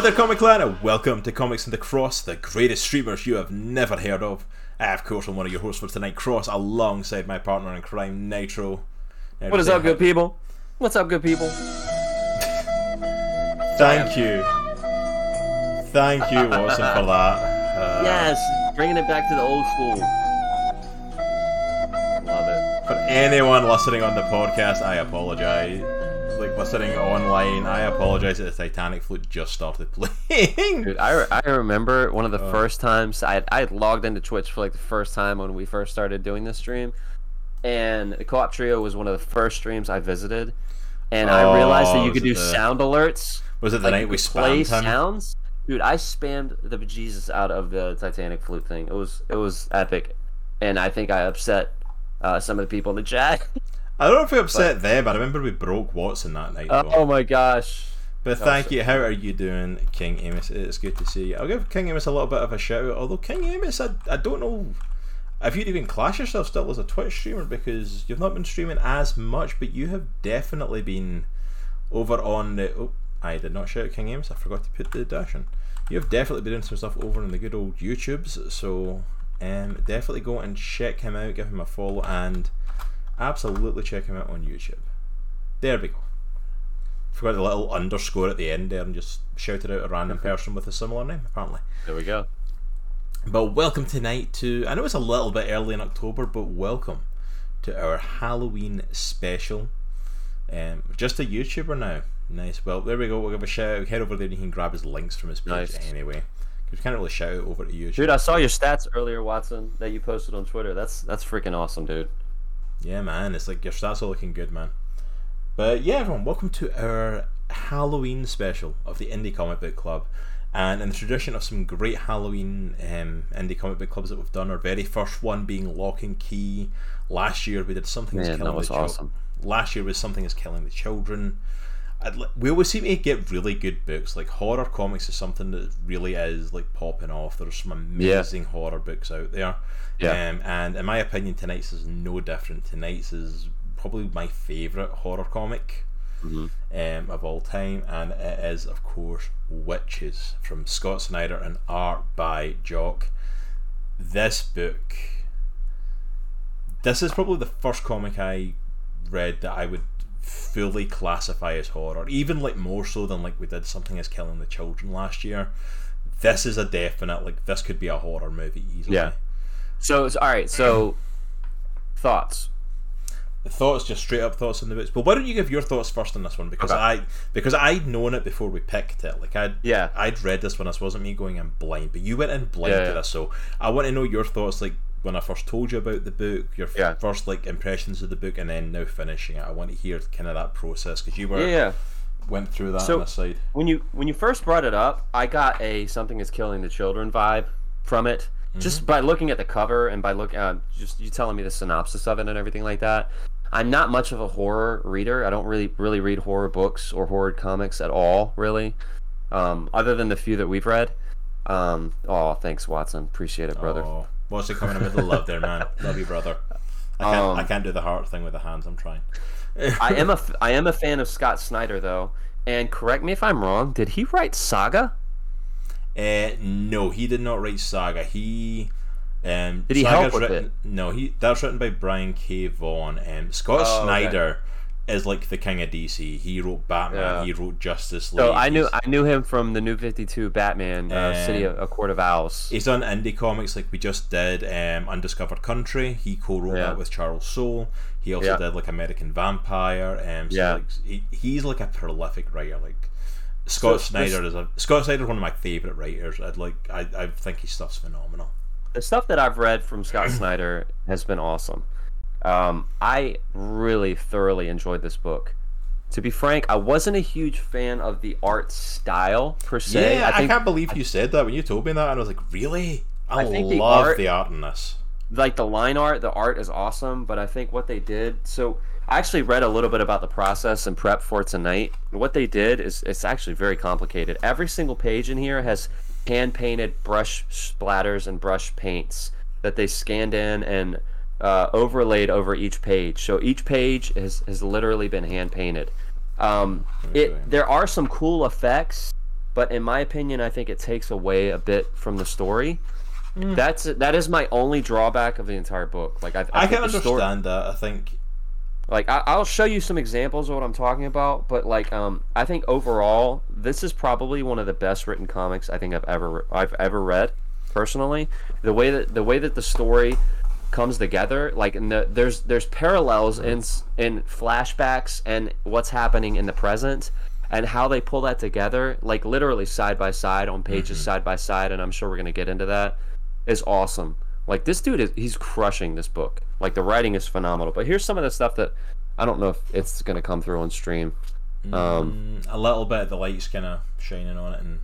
Hello there, Comic Clan, and welcome to Comics and the Cross, the greatest streamers you have never heard of. I, of course, am one of your hosts for tonight, Cross, alongside my partner in crime, Nitro. Nitro What is up, good people? What's up, good people? Thank you. Thank you, Watson, for that. Uh, yes, bringing it back to the old school. Love it. For anyone listening on the podcast, I apologise. Like, we're sitting online, I apologise that the Titanic flute just started playing. Dude, I, I remember one of the Oh. first times I had, I had logged into Twitch for like the first time when we first started doing this stream, and the Co-op Trio was one of the first streams I visited, and I realized that Oh, you could do the- sound alerts. Was it the like, night we play him? sounds. Dude, I spammed the bejesus out of the Titanic flute thing. It was it was epic, and I think I upset uh, some of the people in the chat. I don't know if we upset them, but I remember we broke Watson that night. though. oh my gosh. But That thank was- you. How are you doing, King Amos? It's good to see you. I'll give King Amos a little bit of a shout out. Although King Amos, I, I don't know if you'd even class yourself still as a Twitch streamer because you've not been streaming as much, but you have definitely been over on the. Oh, I did not shout out King Amos. I forgot to put the dash in. You've definitely been doing some stuff over on the good old YouTubes. So um, definitely go and check him out, give him a follow, and absolutely check him out on YouTube. There we go. Forgot the little underscore at the end there and just shouted out a random person with a similar name, apparently. There we go. But welcome tonight to. I know it's a little bit early in October, but welcome to our Halloween special. Um, just a YouTuber now. Nice. Well, there we go. We'll give a shout out. Head over there and you can grab his links from his page Nice. anyway. We can't really shout out over to YouTube. Dude, I saw your stats earlier, Watson, that you posted on Twitter. That's that's freaking awesome, dude. Yeah, man, it's like your stats are looking good, man. But yeah, everyone, welcome to our Halloween special of the Indie Comic Book Club. And in the tradition of some great Halloween um, indie comic book clubs that we've done, our very first one being Lock and Key. Last year we did something as Man, killing that was the Chil- awesome. Last year was something is killing the children. We always seem to get really good books. Like horror comics is something that really is like popping off. There's some amazing horror books out there. Yeah. Um, and in my opinion, tonight's is no different. Tonight's is probably my favorite horror comic Mhm. um, of all time, and it is, of course, Wytches from Scott Snyder and art by Jock. This book, this is probably the first comic I read that I would fully classify as horror, even like more so than like we did something is Killing the Children last year. This is a definite like this could be a horror movie easily. Yeah. So, so all right. So, thoughts. thoughts just straight up thoughts on the books but why don't you give your thoughts first on this one because Okay. i because i'd known it before we picked it like i'd Yeah. i'd read this one this wasn't me going in blind but you went in blind Yeah, to yeah. this so i want to know your thoughts like when i first told you about the book your Yeah. first like impressions of the book and then now finishing it i want to hear kind of that process because you were Yeah, went through that So- on the side When you when you first brought it up, I got a something is killing the children vibe from it. Just by looking at the cover and by look, uh, just you telling me the synopsis of it and everything like that. I'm not much of a horror reader. I don't really really read horror books or horror comics at all, really. Um, other than the few that we've read. Um, oh, thanks, Watson. Appreciate it, brother. oh what's it coming in with the love there man love you brother i can't Um, i can't do the heart thing with the hands i'm trying I am a I am a fan of Scott Snyder though. And correct me if I'm wrong. Did he write Saga? Uh, no, he did not write Saga. He um, Did he Saga's help with written, it? No, he that's written by Brian K. Vaughan. Um, Scott Oh, okay. Is like the king of DC. He wrote Batman. Yeah. He wrote Justice League. So I knew He's- I knew him from the New Fifty Two Batman, uh, City of a Court of Owls. He's done indie comics like we just did um, Undiscovered Country. He co-wrote Yeah. that with Charles Soule. He also Yeah. did like American Vampire. Um, so Yeah. like, he, he's like a prolific writer. Like Scott So, Snyder this- is a Scott Snyder one of my favorite writers. I'd like I, I think his stuff's phenomenal. The stuff that I've read from Scott Snyder has been awesome. Um, I really thoroughly enjoyed this book. To be frank, I wasn't a huge fan of the art style per se. Yeah, I, think can't believe you said that when you told me that, and I was like, really? I, I think the love art- the art in this. like the line art, the art is awesome, but I think what they did. So I actually read a little bit about the process and prep for tonight. What they did is it's actually very complicated. Every single page in here has hand painted brush splatters and brush paints that they scanned in and uh, overlaid over each page. So each page has, has literally been hand painted. Um, it there are some cool effects but in my opinion, I think it takes away a bit from the story. Mm. That's that is my only drawback of the entire book. Like I, I, I can the story- understand that. I think like I, I'll show you some examples of what I'm talking about, but like um, I think overall this is probably one of the best written comics I think I've ever I've ever read personally. The way that the way that the story comes together, like in the, there's there's parallels in in flashbacks and what's happening in the present, and how they pull that together, like literally side by side on pages side by side, and I'm sure we're gonna get into that, is awesome. Like this dude is he's crushing this book. Like the writing is phenomenal. But here's some of the stuff that I don't know if it's gonna come through on stream. Um, mm, a little bit of the light's kind of shining on it, and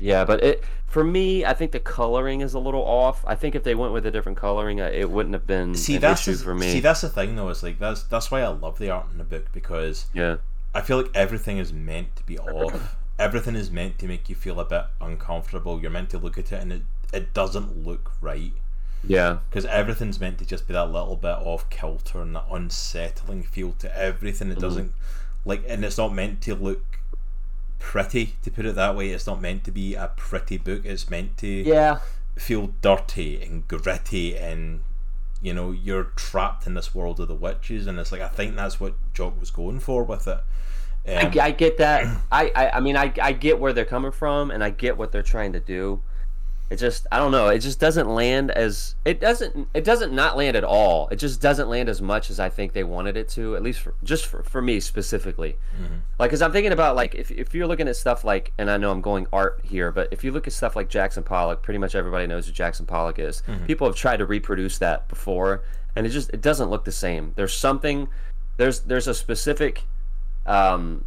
yeah, but it for me, I think the coloring is a little off. I think if they went with a different coloring, uh, it wouldn't have been see an that's issue the, for me. see that's the thing though. Is like that's that's why I love the art in the book because yeah, I feel like everything is meant to be off. everything is meant to make you feel a bit uncomfortable. You're meant to look at it and it, it doesn't look right. yeah, Because everything's meant to just be that little bit off kilter and that unsettling feel to everything. Mm-hmm. It doesn't like, and it's not meant to look pretty. To put it that way, it's not meant to be a pretty book. It's meant to yeah. feel dirty and gritty and you know you're trapped in this world of the witches and it's like I think that's what Jock was going for with it. Um, I, I get that. I, I, I mean, I, I get where they're coming from, and I get what they're trying to do. It just, I don't know. It just doesn't land as it doesn't. It doesn't not land at all. It just doesn't land as much as I think they wanted it to. At least for, just for, for me specifically. Like, cause I'm thinking about like if if you're looking at stuff like, and I know I'm going art here, but if you look at stuff like Jackson Pollock, pretty much everybody knows who Jackson Pollock is. People have tried to reproduce that before, and it just it doesn't look the same. There's something. There's there's a specific um,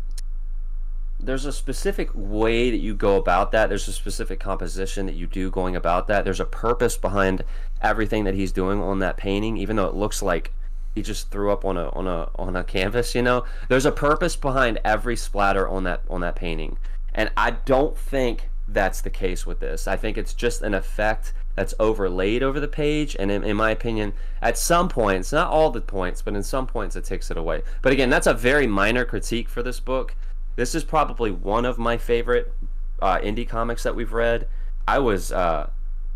there's a specific way that you go about that. There's a specific composition that you do going about that. There's a purpose behind everything that he's doing on that painting, even though it looks like he just threw up on a on a on a canvas. You know, there's a purpose behind every splatter on that on that painting, and I don't think that's the case with this. I think it's just an effect that's overlaid over the page, and in, in my opinion, at some points, not all the points, but in some points, it takes it away. But again, that's a very minor critique for this book. This is probably one of my favorite uh, indie comics that we've read. I was, uh,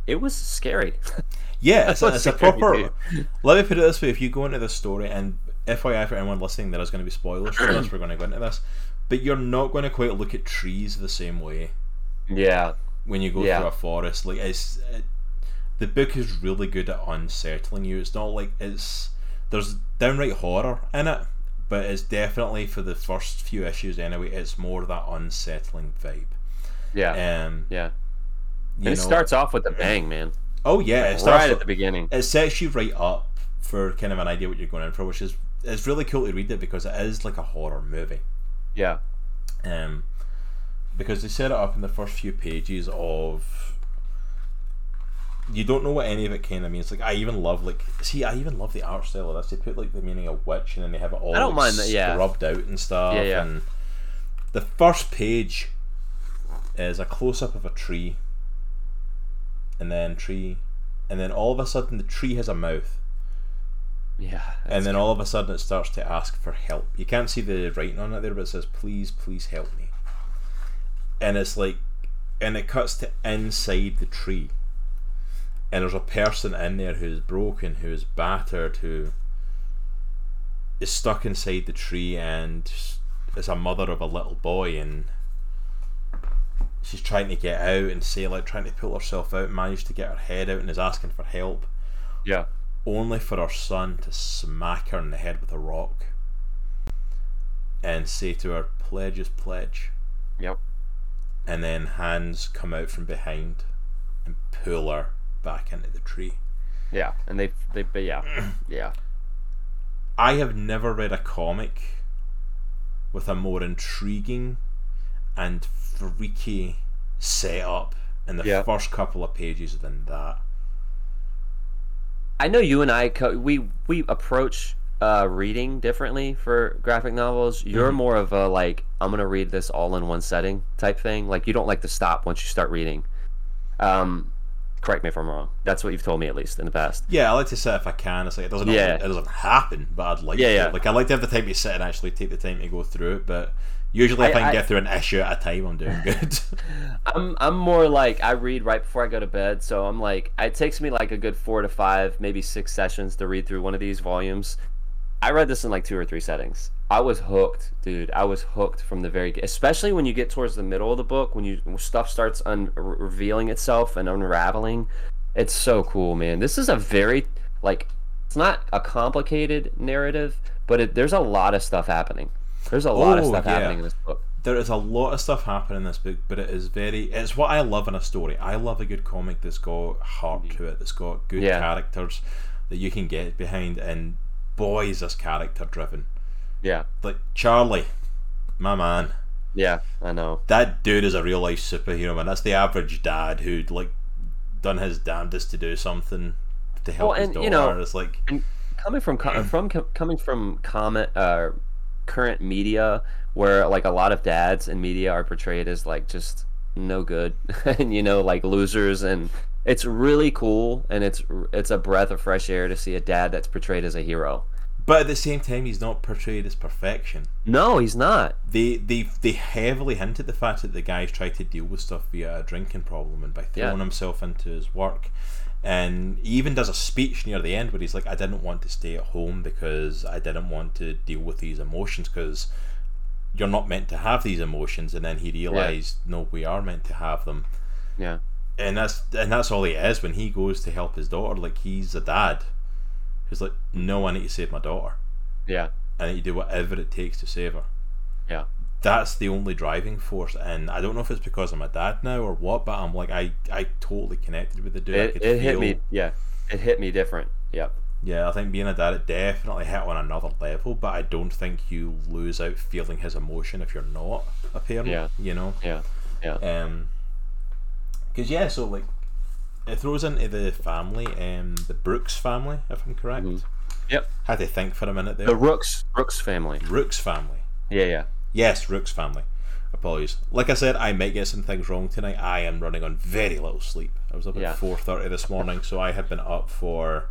it was scary. Yeah, it's, it's a proper. Let me put it this way: if you go into this story, and FYI for anyone listening, there is going to be spoilers for this. We're going to go into this, but you're not going to quite look at trees the same way yeah, when you go Yeah. through a forest. Like it's, it, the book is really good at unsettling you. It's not like it's there's downright horror in it, but it's definitely for the first few issues anyway. It's more that unsettling vibe. yeah, Um, yeah. it know- starts off with a bang, man. Oh yeah, it starts Right at the beginning. it sets you right up for kind of an idea what you're going in for, which is it's really cool to read it because it is like a horror movie. Yeah, Um, because they set it up in the first few pages of you don't know what any of it kind of means. Like I even love like see I even love the art style of this. They put like the meaning of witch and then they have it all I don't like, mind that, yeah. scrubbed out and stuff. Yeah, yeah. And the first page is a close up of a tree, and then tree, and then all of a sudden the tree has a mouth. yeah. and then all of a sudden it starts to ask for help. You can't see the writing on it there, but it says, "Please, please help me." And it's like, and it cuts to inside the tree, and there's a person in there who's broken, who's battered, who is stuck inside the tree, and is a mother of a little boy, and she's trying to get out and say like trying to pull herself out, managed to get her head out, and is asking for help yeah, only for her son to smack her in the head with a rock and say to her, Pledge is pledge. yep. And then hands come out from behind and pull her back into the tree. Yeah, and they, they, but yeah, yeah. I have never read a comic with a more intriguing and freaky setup in the Yeah. first couple of pages than that. I know you and I we we approach uh, reading differently for graphic novels. You're Mm-hmm. more of a like I'm gonna read this all in one setting type thing. Like you don't like to stop once you start reading. Um, correct me if I'm wrong. That's what you've told me at least in the past. Yeah, I like to sit if I can. It's like it doesn't Yeah. it doesn't happen, but I'd like Yeah, to. yeah. Like I like to have the time to sit and actually take the time to go through it. But Usually, if I, I- can I- get through an issue at a time, I'm doing good. I'm I'm more like I read right before I go to bed, so I'm like it takes me like a good four to five, maybe six sessions to read through one of these volumes. I read this in like two or three settings. I was hooked, dude. I was hooked from the very, especially when you get towards the middle of the book, when you when stuff starts un- revealing itself and unraveling. It's so cool, man. This is a very like, it's not a complicated narrative, but it, there's a lot of stuff happening. There's a lot of Oh, stuff yeah. happening in this book. there is a lot of stuff happening in this book, but it is very. It's what I love in a story. I love a good comic that's got heart mm-hmm. to it, that's got good Yeah. characters that you can get behind, and boy, is this character driven. Yeah, Like Charlie, my man. yeah, I know. that dude is a real life superhero man. That's the average dad who'd like done his damnedest to do something to help Well, his daughter. you know- it's like coming from from co- coming from comment uh current media where like a lot of dads in media are portrayed as like just no good and you know like losers and it's really cool and it's it's a breath of fresh air to see a dad that's portrayed as a hero but at the same time he's not portrayed as perfection. no he's not They they they heavily hint at the fact that the guy's tried to deal with stuff via a drinking problem and by throwing Yeah. himself into his work. And he even does a speech near the end where he's like, I didn't want to stay at home because I didn't want to deal with these emotions because you're not meant to have these emotions. And then he realized, no, we are meant to have them. yeah and that's and that's all he is when he goes to help his daughter. Like he's a dad who's like, no, I need to save my daughter. yeah I need to do whatever it takes to save her. yeah That's the only driving force, and I don't know if it's because I'm a dad now or what, but I'm like, I I totally connected with the dude. I it, could it hit me yeah it hit me different yep Yeah, I think being a dad, it definitely hit on another level, but I don't think you lose out feeling his emotion if you're not a parent. Yeah. You know. yeah yeah Um, because yeah, so like it throws into the family, um, the Brooks family, if I'm correct. Mhm. Yep. Had to think for a minute there. the rooks rooks family Rooks family. yeah yeah Yes, Rooks family. Apologies. Like I said, I might get some things wrong tonight. I am running on very little sleep. I was up Yeah. at four thirty this morning, so I had been up for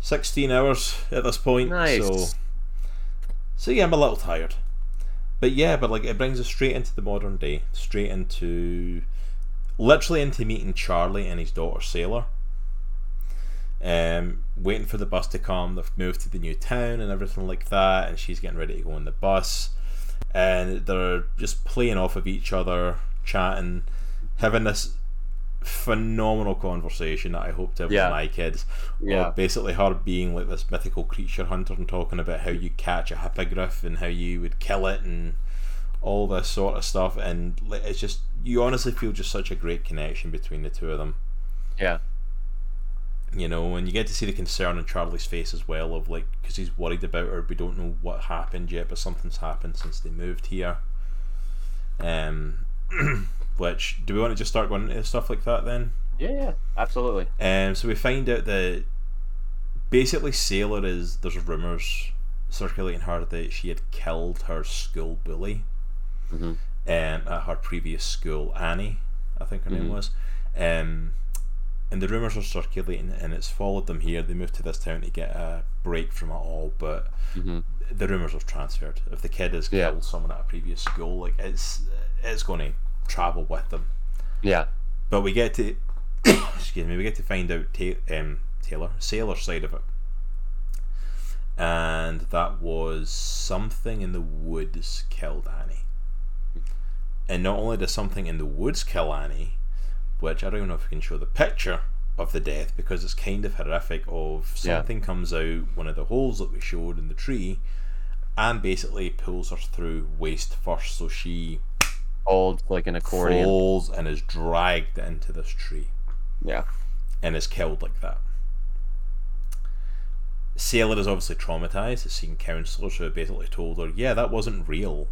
sixteen hours at this point. Nice. So, so yeah, I'm a little tired. But yeah, but like it brings us straight into the modern day, straight into, literally into meeting Charlie and his daughter Sailor. Um, waiting for the bus to come. They've moved to the new town and everything like that, and she's getting ready to go on the bus, and they're just playing off of each other, chatting, having this phenomenal conversation that I hope to have Yeah. with my kids. Yeah. Of basically her being like this mythical creature hunter and talking about how you catch a hippogriff and how you would kill it and all this sort of stuff, and it's just you honestly feel just such a great connection between the two of them yeah you know, and you get to see the concern on Charlie's face as well of like because he's worried about her. We don't know what happened yet, but something's happened since they moved here. Um, which do we want to just start going into stuff like that then? yeah yeah absolutely Um, so we find out that basically Sailor is there's rumors circulating her that she had killed her school bully Mhm. Um, at her previous school, Annie, I think her name Mhm. was. Um, and the rumours are circulating, and it's followed them here. They moved to this town to get a break from it all, but hmm the rumours have transferred. If the kid has Yeah. killed someone at a previous school, like it's it's going to travel with them. yeah But we get to excuse me, we get to find out ta- um, Taylor Sailor's side of it, and that was something in the woods killed Annie. And not only does something in the woods kill Annie, which I don't even know if we can show the picture of the death because it's kind of horrific. Of Yeah. something comes out one of the holes that we showed in the tree, and basically pulls her through waist first, so she old like an accordion falls and is dragged into this tree yeah and is killed like that. Sailor is obviously traumatized. Has seen counselors who have basically told her, "Yeah, that wasn't real."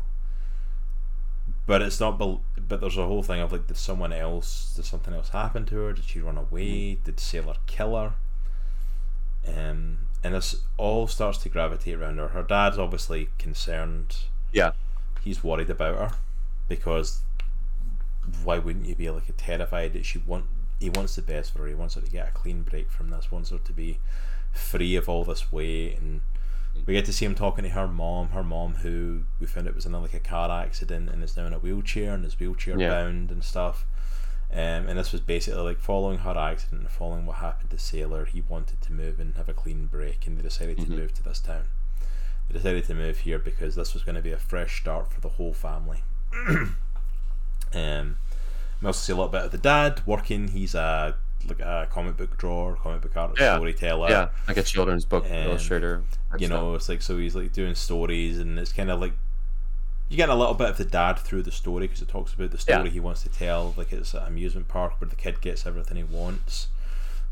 But it's not. bel but there's a whole thing of like, did someone else? Did something else happen to her? Did she run away? Did Sailor kill her? Um, and this all starts to gravitate around her. Her dad's obviously concerned. yeah He's worried about her because why wouldn't you be like terrified that she want he wants the best for her he wants her to get a clean break from this wants her to be free of all this weight and we get to see him talking to her mom. Her mom, who we found it was in like a car accident and is now in a wheelchair and is wheelchair Yeah. bound and stuff. Um, and this was basically like following her accident, and following what happened to Sailor. He wanted to move and have a clean break, and they decided to Mhm. move to this town. They decided to move here because this was going to be a fresh start for the whole family. um, we also see a little bit of the dad working. He's a like a comic book drawer, comic book artist, Yeah. storyteller. yeah, like a children's book Um, illustrator. you stuff. know, it's like so he's like doing stories, and it's kind of like you get a little bit of the dad through the story because it talks about the story Yeah. he wants to tell. Like it's an amusement park where the kid gets everything he wants,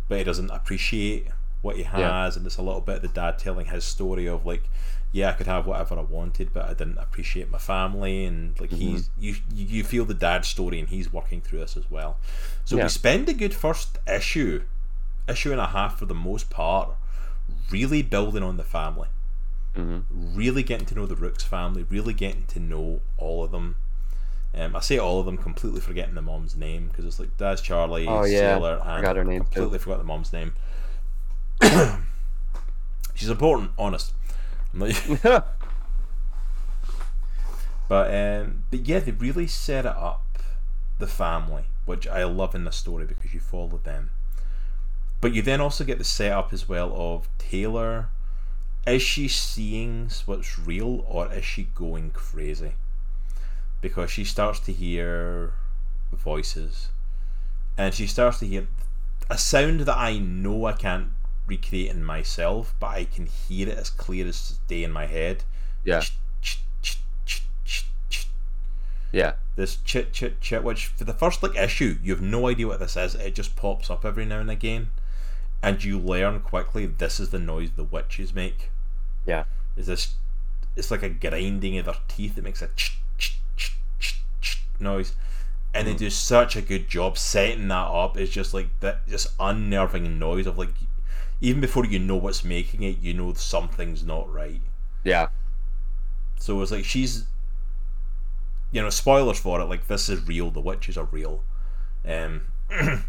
but he doesn't appreciate what he has, Yeah. and it's a little bit of the dad telling his story of like, yeah, I could have whatever I wanted, but I didn't appreciate my family, and like Mm-hmm. he's you you feel the dad's story, and he's working through this as well. So Yeah. we spend a good first issue, issue and a half for the most part, really building on the family Mhm. really getting to know the Rooks family, really getting to know all of them. Um, I say all of them, completely forgetting the mom's name because it's like Daz, Charlie, Oh, yeah. Sailor, and name, too. completely forgot the mom's name. She's important, honest. I'm but um, but yeah, they really set it up, the family, which I love in the story because you follow them. But you then also get the setup as well of Taylor. Is she seeing what's real or is she going crazy? Because she starts to hear voices and she starts to hear a sound that I know I can't recreate in myself, but I can hear it as clear as day in my head. yeah, yeah, This chit chit chit, which for the first like issue, you have no idea what this is. It just pops up every now and again, and you learn quickly this is the noise the witches make. yeah, Is this? It's like a grinding of their teeth. It makes a ch ch ch ch ch noise, and they mm. do such a good job setting that up. It's just like that, just unnerving noise of like, even before you know what's making it, you know something's not right. yeah, So it's like she's, you know, spoilers for it. Like this is real. The witches are real, um,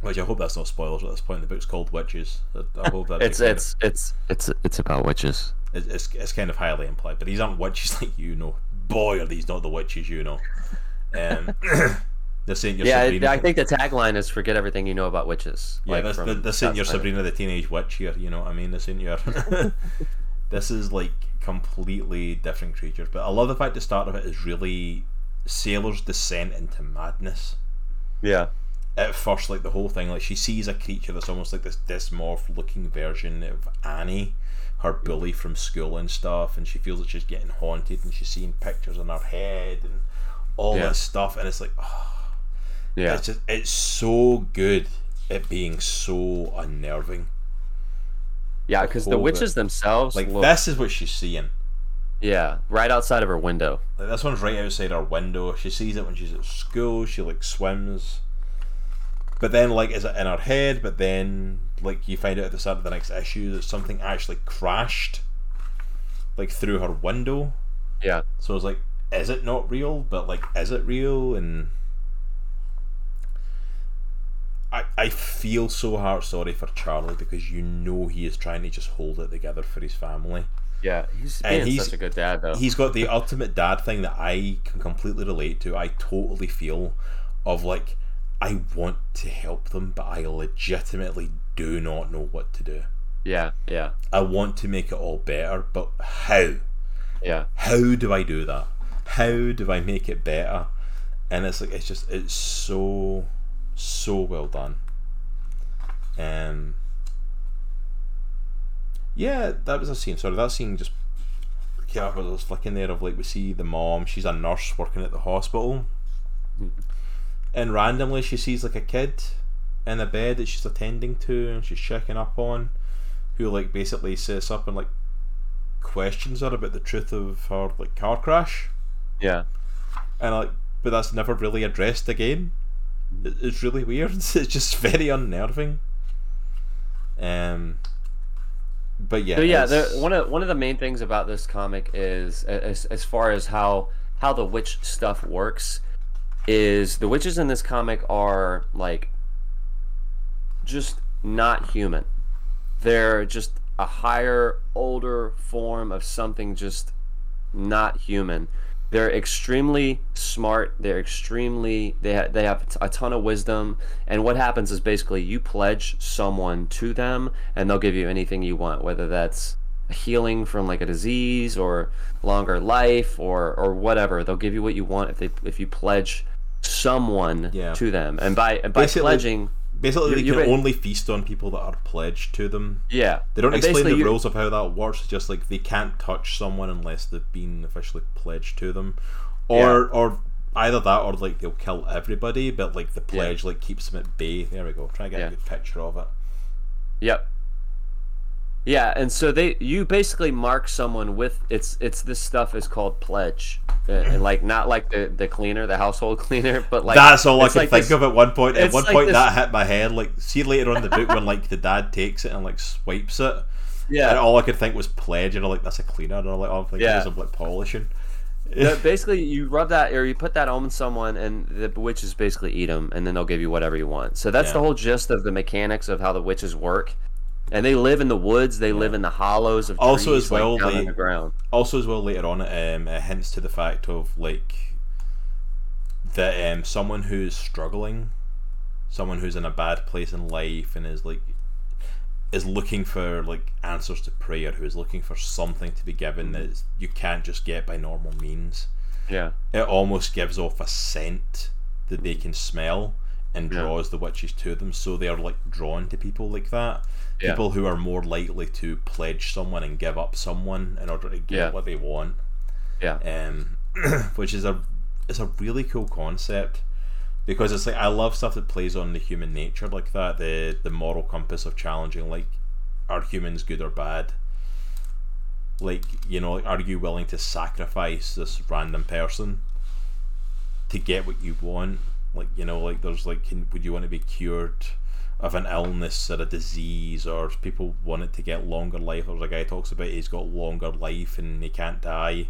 which I hope that's not spoilers at this point. The book's called Wytches. I, I hope that It's it's it's it's it's about witches. it's, it's it's kind of highly implied. But these aren't witches like you know. Boy, are these not the witches you know. Um, your Yeah, Sabrina. I think the tagline is "Forget everything you know about witches." yeah, like this, from the, this ain't your Sabrina the Teenage Witch here. You know what I mean? This ain't your. this is like completely different creatures. But I love the fact the start of it is really Sailor's descent into madness. Yeah, At first, like the whole thing, like she sees a creature that's almost like this dismorph looking version of Annie, her bully from school and stuff, and she feels that she's getting haunted and she's seeing pictures in her head and all Yeah. this stuff, and it's like, oh, yeah, it's just it's so good at being so unnerving. yeah. Because the bit. witches themselves, Like look, this is what she's seeing. yeah, right outside of her window. Like this one's right outside her window. She sees it when she's at school. She like swims. But then like is it in her head? But then like you find out at the start of the next issue that something actually crashed like through her window. Yeah, So it's like, is it not real? But like, is it real? And I I feel so hard sorry for Charlie because you know he is trying to just hold it together for his family. yeah. He's And he's- such a good dad, though. He's got the ultimate dad thing that I can completely relate to. I totally feel of like I want to help them, but I legitimately do not know what to do. yeah, yeah, I want to make it all better, but how? yeah, How do I do that? How do I make it better? And it's like it's just it's so so well done. Um Yeah, that was a scene. Sorry, that scene just yeah, I was flicking there of like we see the mom, she's a nurse working at the hospital. And randomly she sees like a kid in a bed that she's attending to and she's checking up on who like basically sits up and like questions her about the truth of her like car crash yeah. and like but that's never really addressed again it's really weird it's just very unnerving um but yeah So yeah, the, one of one of the main things about this comic is as as far as how how the witch stuff works is the witches in this comic are like just not human. They're just a higher, older form of something just not human. They're extremely smart. They're extremely they ha- they have a ton of wisdom. And what happens is basically you pledge someone to them, and they'll give you anything you want, whether that's healing from like a disease or longer life or or whatever. They'll give you what you want if they if you pledge someone Yeah. to them. And by and by Basically- pledging, Basically, You- they can ba- only feast on people that are pledged to them. yeah, They don't And explain the you- rules of how that works. It's just like they can't touch someone unless they've been officially pledged to them, or or either that or like they'll kill everybody, but like the pledge like keeps them at bay. There we go. Try to get Yeah. a good picture of it. Yep. Yeah, and so they you basically mark someone with it's it's this stuff is called pledge, uh, and like not like the the cleaner, the household cleaner, but like That's all I could like think this- of at one point. At one like point, this- that hit my head. Like, see later on in the book when like the dad takes it and like swipes it. Yeah, And Yeah, all I could think was pledge, and I'm like, that's a cleaner. And I'm like, oh, I'm thinking Yeah. of like polishing. basically you rub that or you put that on someone, and the witches basically eat them, and then they'll give you whatever you want. So that's the whole gist of the mechanics of how the witches work. And they live in the woods. They live in the hollows of Also trees, as well, like, down they- underground. also as well later on um, it hints to the fact of like that um, someone who's struggling someone who's in a bad place in life and is like is looking for like answers to prayer who is looking for something to be given that you can't just get by normal means Yeah, it almost gives off a scent that they can smell and Yeah. draws the witches to them so they are like drawn to people like that Yeah. people who are more likely to pledge someone and give up someone in order to get Yeah. what they want yeah, um, which is a it's a really cool concept because it's like I love stuff that plays on the human nature like that the the moral compass of challenging like are humans good or bad like you know are you willing to sacrifice this random person to get what you want like you know like there's like can, would you want to be cured of an illness or a disease or people want it to get longer life? There's a guy who talks about he's got longer life and he can't die.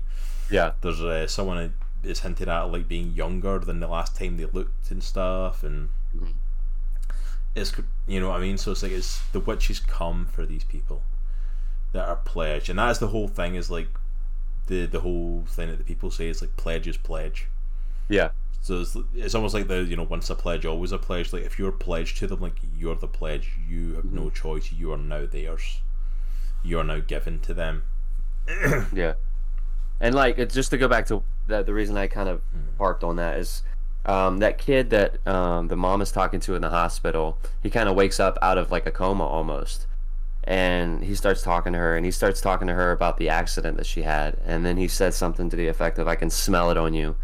Yeah, there's uh, someone is hinted at like being younger than the last time they looked and stuff and Mhm. it's you know what I mean? So it's like it's the witches come for these people that are pledged and that's the whole thing is like the the whole thing that the people say is like pledge is pledge. Yeah, so it's, it's almost like the you know once a pledge always a pledge. Like if you're pledged to them like you're the pledge. You have no choice. You are now theirs. You are now given to them. Yeah, and like it's just to go back to that, the reason I kind of Hmm. harped on that is um, that kid that um, the mom is talking to in the hospital. He kind of wakes up out of like a coma almost, and he starts talking to her, and he starts talking to her about the accident that she had, and then he says something to the effect of, "I can smell it on you."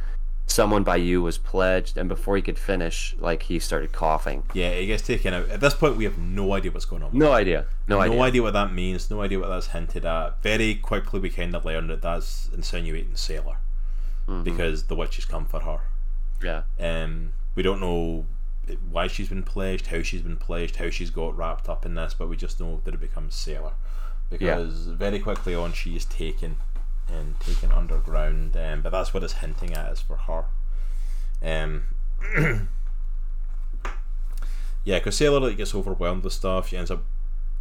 Someone by you was pledged, and before he could finish, like he started coughing. yeah he gets taken out at this point we have no idea what's going on No idea. No, no idea. idea what that means. No idea what that's hinted at. Very quickly, we kind of learn that that's insinuating Sailor Mhm. because the witches come for her. Yeah. Um, we don't know why she's been pledged, how she's been pledged, how she's got wrapped up in this, but we just know that it becomes Sailor because very quickly on she is taken and taken underground. Um, but that's what it's hinting at is for her. Um. Yeah, because Sailor like gets overwhelmed with stuff. She ends up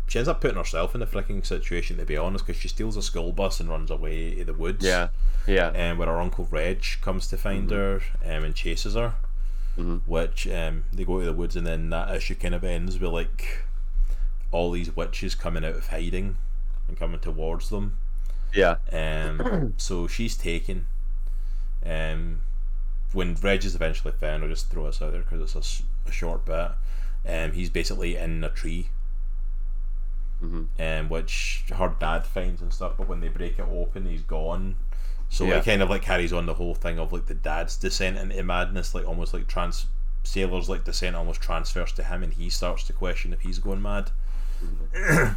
she ends up putting herself in a freaking situation to be honest, because she steals a school bus and runs away to the woods. Yeah. Yeah. Um, where her uncle Reg comes to find her um, and chases her. Mhm. Which um, they go to the woods and then that issue kind of ends with like all these witches coming out of hiding and coming towards them. Yeah. Um, so she's taken. Um, when Reg is eventually found, I'll just throw this out there because it's a short bit. Um, he's basically in a tree, Mm-hmm. um, which her dad finds and stuff. But when they break it open, he's gone. So Yeah. it kind of like carries on the whole thing of like the dad's descent into madness, like almost like trans sailors like descent almost transfers to him, and he starts to question if he's going mad.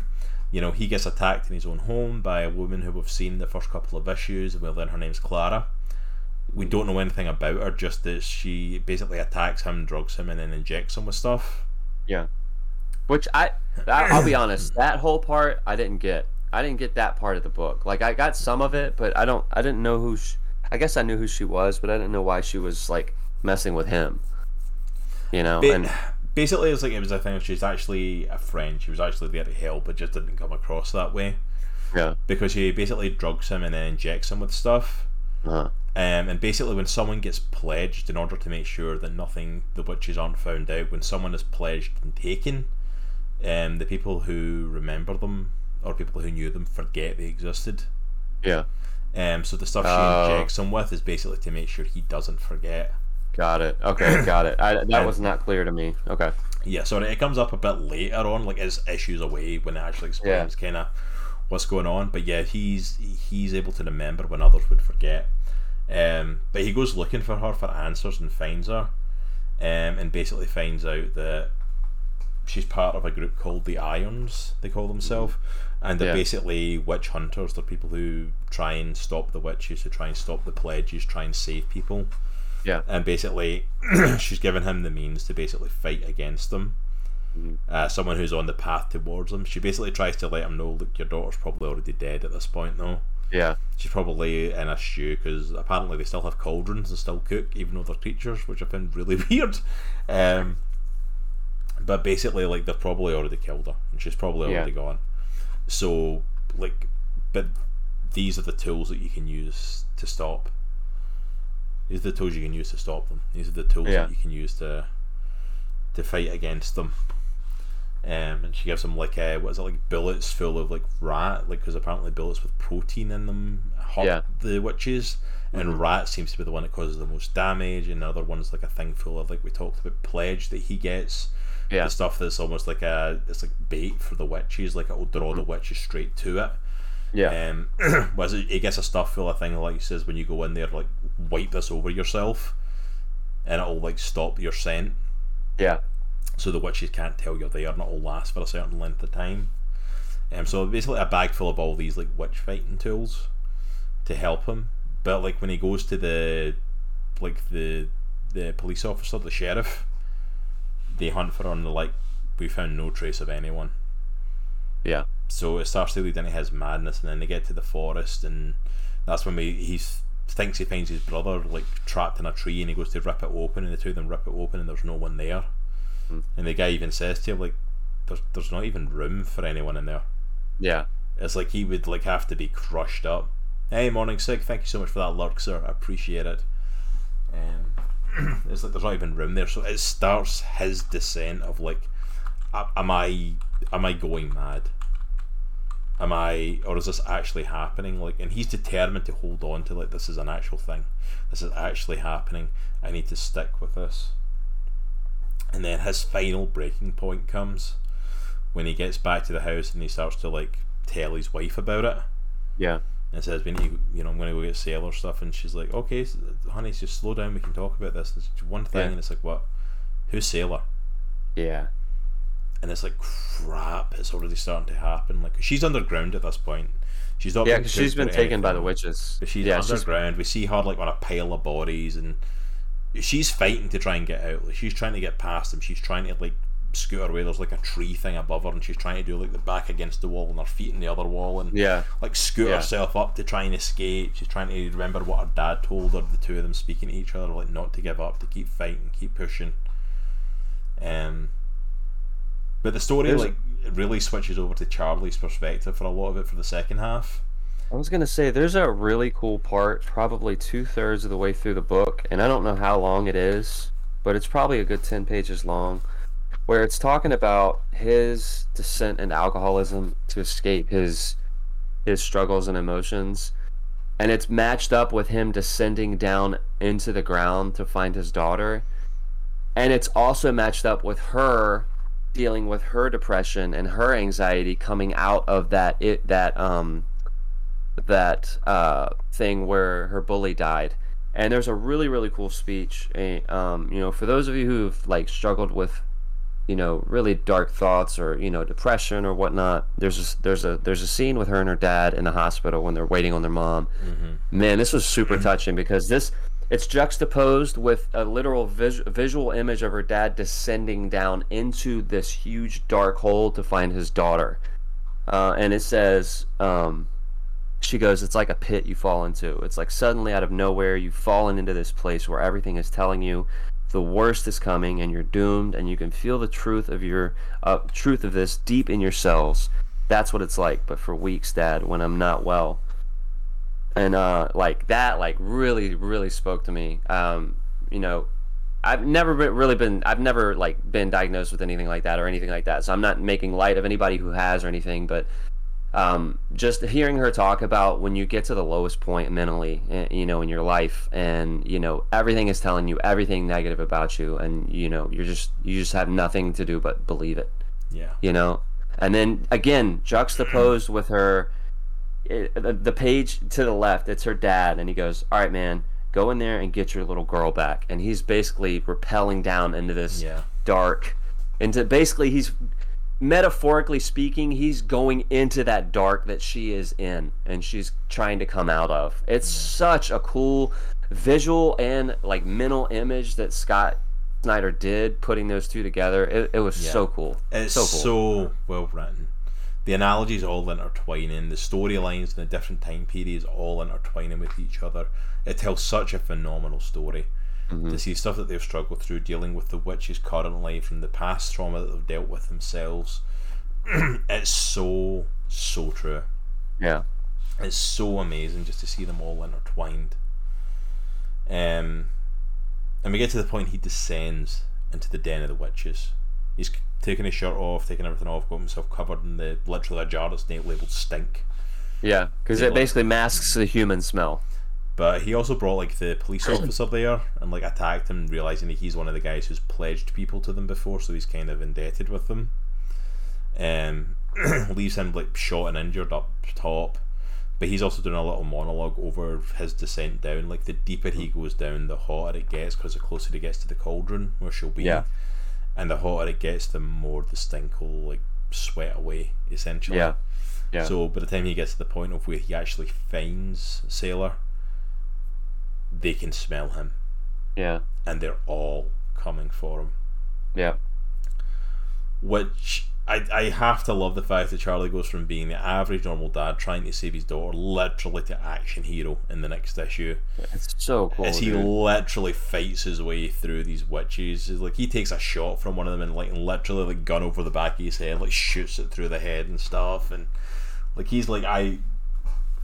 you know, he gets attacked in his own home by a woman who we've seen the first couple of issues, and we learn her name's Clara. We don't know anything about her, just that she basically attacks him, drugs him, and then injects him with stuff. Yeah. Which I, I I'll be honest, that whole part I didn't get. I didn't get that part of the book. Like I got some of it, but I don't. I didn't know who. She, I guess I knew who she was, but I didn't know why she was like messing with him. You know, and basically it's like it was a thing. She's actually a friend. She was actually there to help, but just didn't come across that way. Yeah. Because she basically drugs him and then injects him with stuff. Uh-huh. Um, and basically, when someone gets pledged, in order to make sure that nothing, the witches aren't found out, when someone is pledged and taken, um, the people who remember them or people who knew them forget they existed. Yeah. Um, so the stuff she Oh. injects him with is basically to make sure he doesn't forget. Got it. Okay, got it. I, that was not clear to me. Okay. Yeah, so it comes up a bit later on, like as issues away when it actually explains kind of what's going on. But yeah, he's he's able to remember when others would forget. Um, but he goes looking for her for answers and finds her, um, and basically finds out that she's part of a group called the Irons. They call themselves, and they're Yeah. basically witch hunters. They're people who try and stop the witches, who try and stop the pledges, try and save people Yeah. and basically she's given him the means to basically fight against them. Mhm. Uh, someone who's on the path towards them. She basically tries to let him know, look, your daughter's probably already dead at this point, though. Yeah. She's probably in a stew because apparently they still have cauldrons and still cook, even though they're creatures, which I find really weird. Um, but basically, like they've probably already killed her, and she's probably Yeah. already gone. So, like, but these are the tools that you can use to stop. These are the tools you can use to stop them. These are the tools Yeah. that you can use to to fight against them. Um, and she gives him like uh, what is it like bullets full of like rat like because apparently bullets with protein in them hurt Yeah. the witches and rat seems to be the one that causes the most damage and the other one's like a thing full of like we talked about pledge that he gets Yeah. the stuff that's almost like a it's like bait for the witches like it'll draw the witches straight to it Yeah. um, was it? He gets a stuff full of thing like he says when you go in there, like wipe this over yourself, and it'll like stop your scent, Yeah. so the witches can't tell you're there, and it'll last for a certain length of time. Um, so basically a bag full of all these like witch fighting tools to help him. But like when he goes to the like the the police officer, the sheriff, they hunt for and they're like, we found no trace of anyone. Yeah. So it starts to lead into his madness, and then they get to the forest, and that's when we he thinks he finds his brother like trapped in a tree, and he goes to rip it open, and the two of them rip it open, and there's no one there. Hmm. And the guy even says to him like, "There's there's not even room for anyone in there." Yeah. It's like he would like have to be crushed up. Hey, morning sig. Thank you so much for that lurk, sir. I appreciate it. Um, it's like there's not even room there, so it starts his descent of like, am I am I going mad? Am I or is this actually happening? Like, and he's determined to hold on to like this is an actual thing. This is actually happening. I need to stick with this. And then his final breaking point comes when he gets back to the house and he starts to like tell his wife about it Yeah. and says, "We need, to- you know, I'm going to go get sailor stuff." And she's like, "Okay, honey, just slow down. We can talk about this." It's one thing, Yeah. and it's like, "What? Who's sailor?" Yeah. And it's like, "Crap! It's already starting to happen." Like she's underground at this point. She's not. Yeah, been she's been taken by the witches. But she's yeah, she's underground. We see her like on a pile of bodies, and she's fighting to try and get out. Like she's trying to get past them. She's trying to like scoot her away. There's like a tree thing above her, and she's trying to do like the back against the wall and her feet in the other wall, and yeah. like scoot Yeah. herself up to try and escape. She's trying to remember what her dad told her. The two of them speaking to each other, like not to give up, to keep fighting, keep pushing. Um, but the story There's- like it really switches over to Charlie's perspective for a lot of it for the second half. I was gonna say there's a really cool part, probably two thirds of the way through the book, and I don't know how long it is, but it's probably a good ten pages long, where it's talking about his descent into alcoholism to escape his his struggles and emotions. And it's matched up with him descending down into the ground to find his daughter. And it's also matched up with her dealing with her depression and her anxiety coming out of that it that um that uh, thing where her bully died. And there's a really really cool speech. eh, Um, you know, for those of you who've like struggled with, you know, really dark thoughts or you know depression or whatnot, there's a, there's a there's a scene with her and her dad in the hospital when they're waiting on their mom. Man, this was super touching because this it's juxtaposed with a literal vis- visual image of her dad descending down into this huge dark hole to find his daughter. Uh, and it says, um, she goes, It's like a pit you fall into. It's like suddenly out of nowhere, you've fallen into this place where everything is telling you the worst is coming and you're doomed and you can feel the truth of your uh, truth of this deep in your cells that's what it's like but for weeks dad when i'm not well and uh like that like really really spoke to me um you know I've never been, really been I've never like been diagnosed with anything like that or anything like that. So I'm not making light of anybody who has or anything, but um, just hearing her talk about when you get to the lowest point mentally, eh, you know, in your life, and you know everything is telling you everything negative about you, and you know you're just you just have nothing to do but believe it. Yeah. You know, and then again juxtaposed with her, it, the, page to the left, it's her dad, and he goes, "All right, man." go in there and get your little girl back and he's basically repelling down into this Yeah. dark into basically he's metaphorically speaking he's going into that dark that she is in and she's trying to come out of it's such a cool visual and like mental image that scott snyder did putting those two together it, it was Yeah. so cool It's so so, well written. The analogies all intertwining, the storylines and the different time periods all intertwining with each other. It tells such a phenomenal story. Mm-hmm. To see stuff that they've struggled through, dealing with the witches currently from the past trauma that they've dealt with themselves. it's so, so true. yeah It's so amazing just to see them all intertwined. Um, and we get to the point he descends into the den of the witches. He's taking his shirt off, taking everything off, got himself covered in the literally a jar that's na- labeled stink. yeah because it like- basically masks the human smell But he also brought like the police officer there and like attacked him, realizing that he's one of the guys who's pledged people to them before, so he's kind of indebted with them. Um, leaves him like shot and injured up top, but he's also doing a little monologue over his descent down. Like the deeper he goes down, the hotter it gets because the closer he gets to the cauldron where she'll be. Yeah. And the hotter it gets, the more the stink will like sweat away essentially. yeah. Yeah. So by the time he gets to the point of where he actually finds Sailor, they can smell him, yeah. And they're all coming for him. yeah. Which I I have to love the fact that Charlie goes from being the average normal dad trying to save his daughter, literally to action hero in the next issue. it's so cool As he dude. literally fights his way through these witches, It's like he takes a shot from one of them and like literally like gun over the back of his head, like shoots it through the head and stuff, and like he's like I,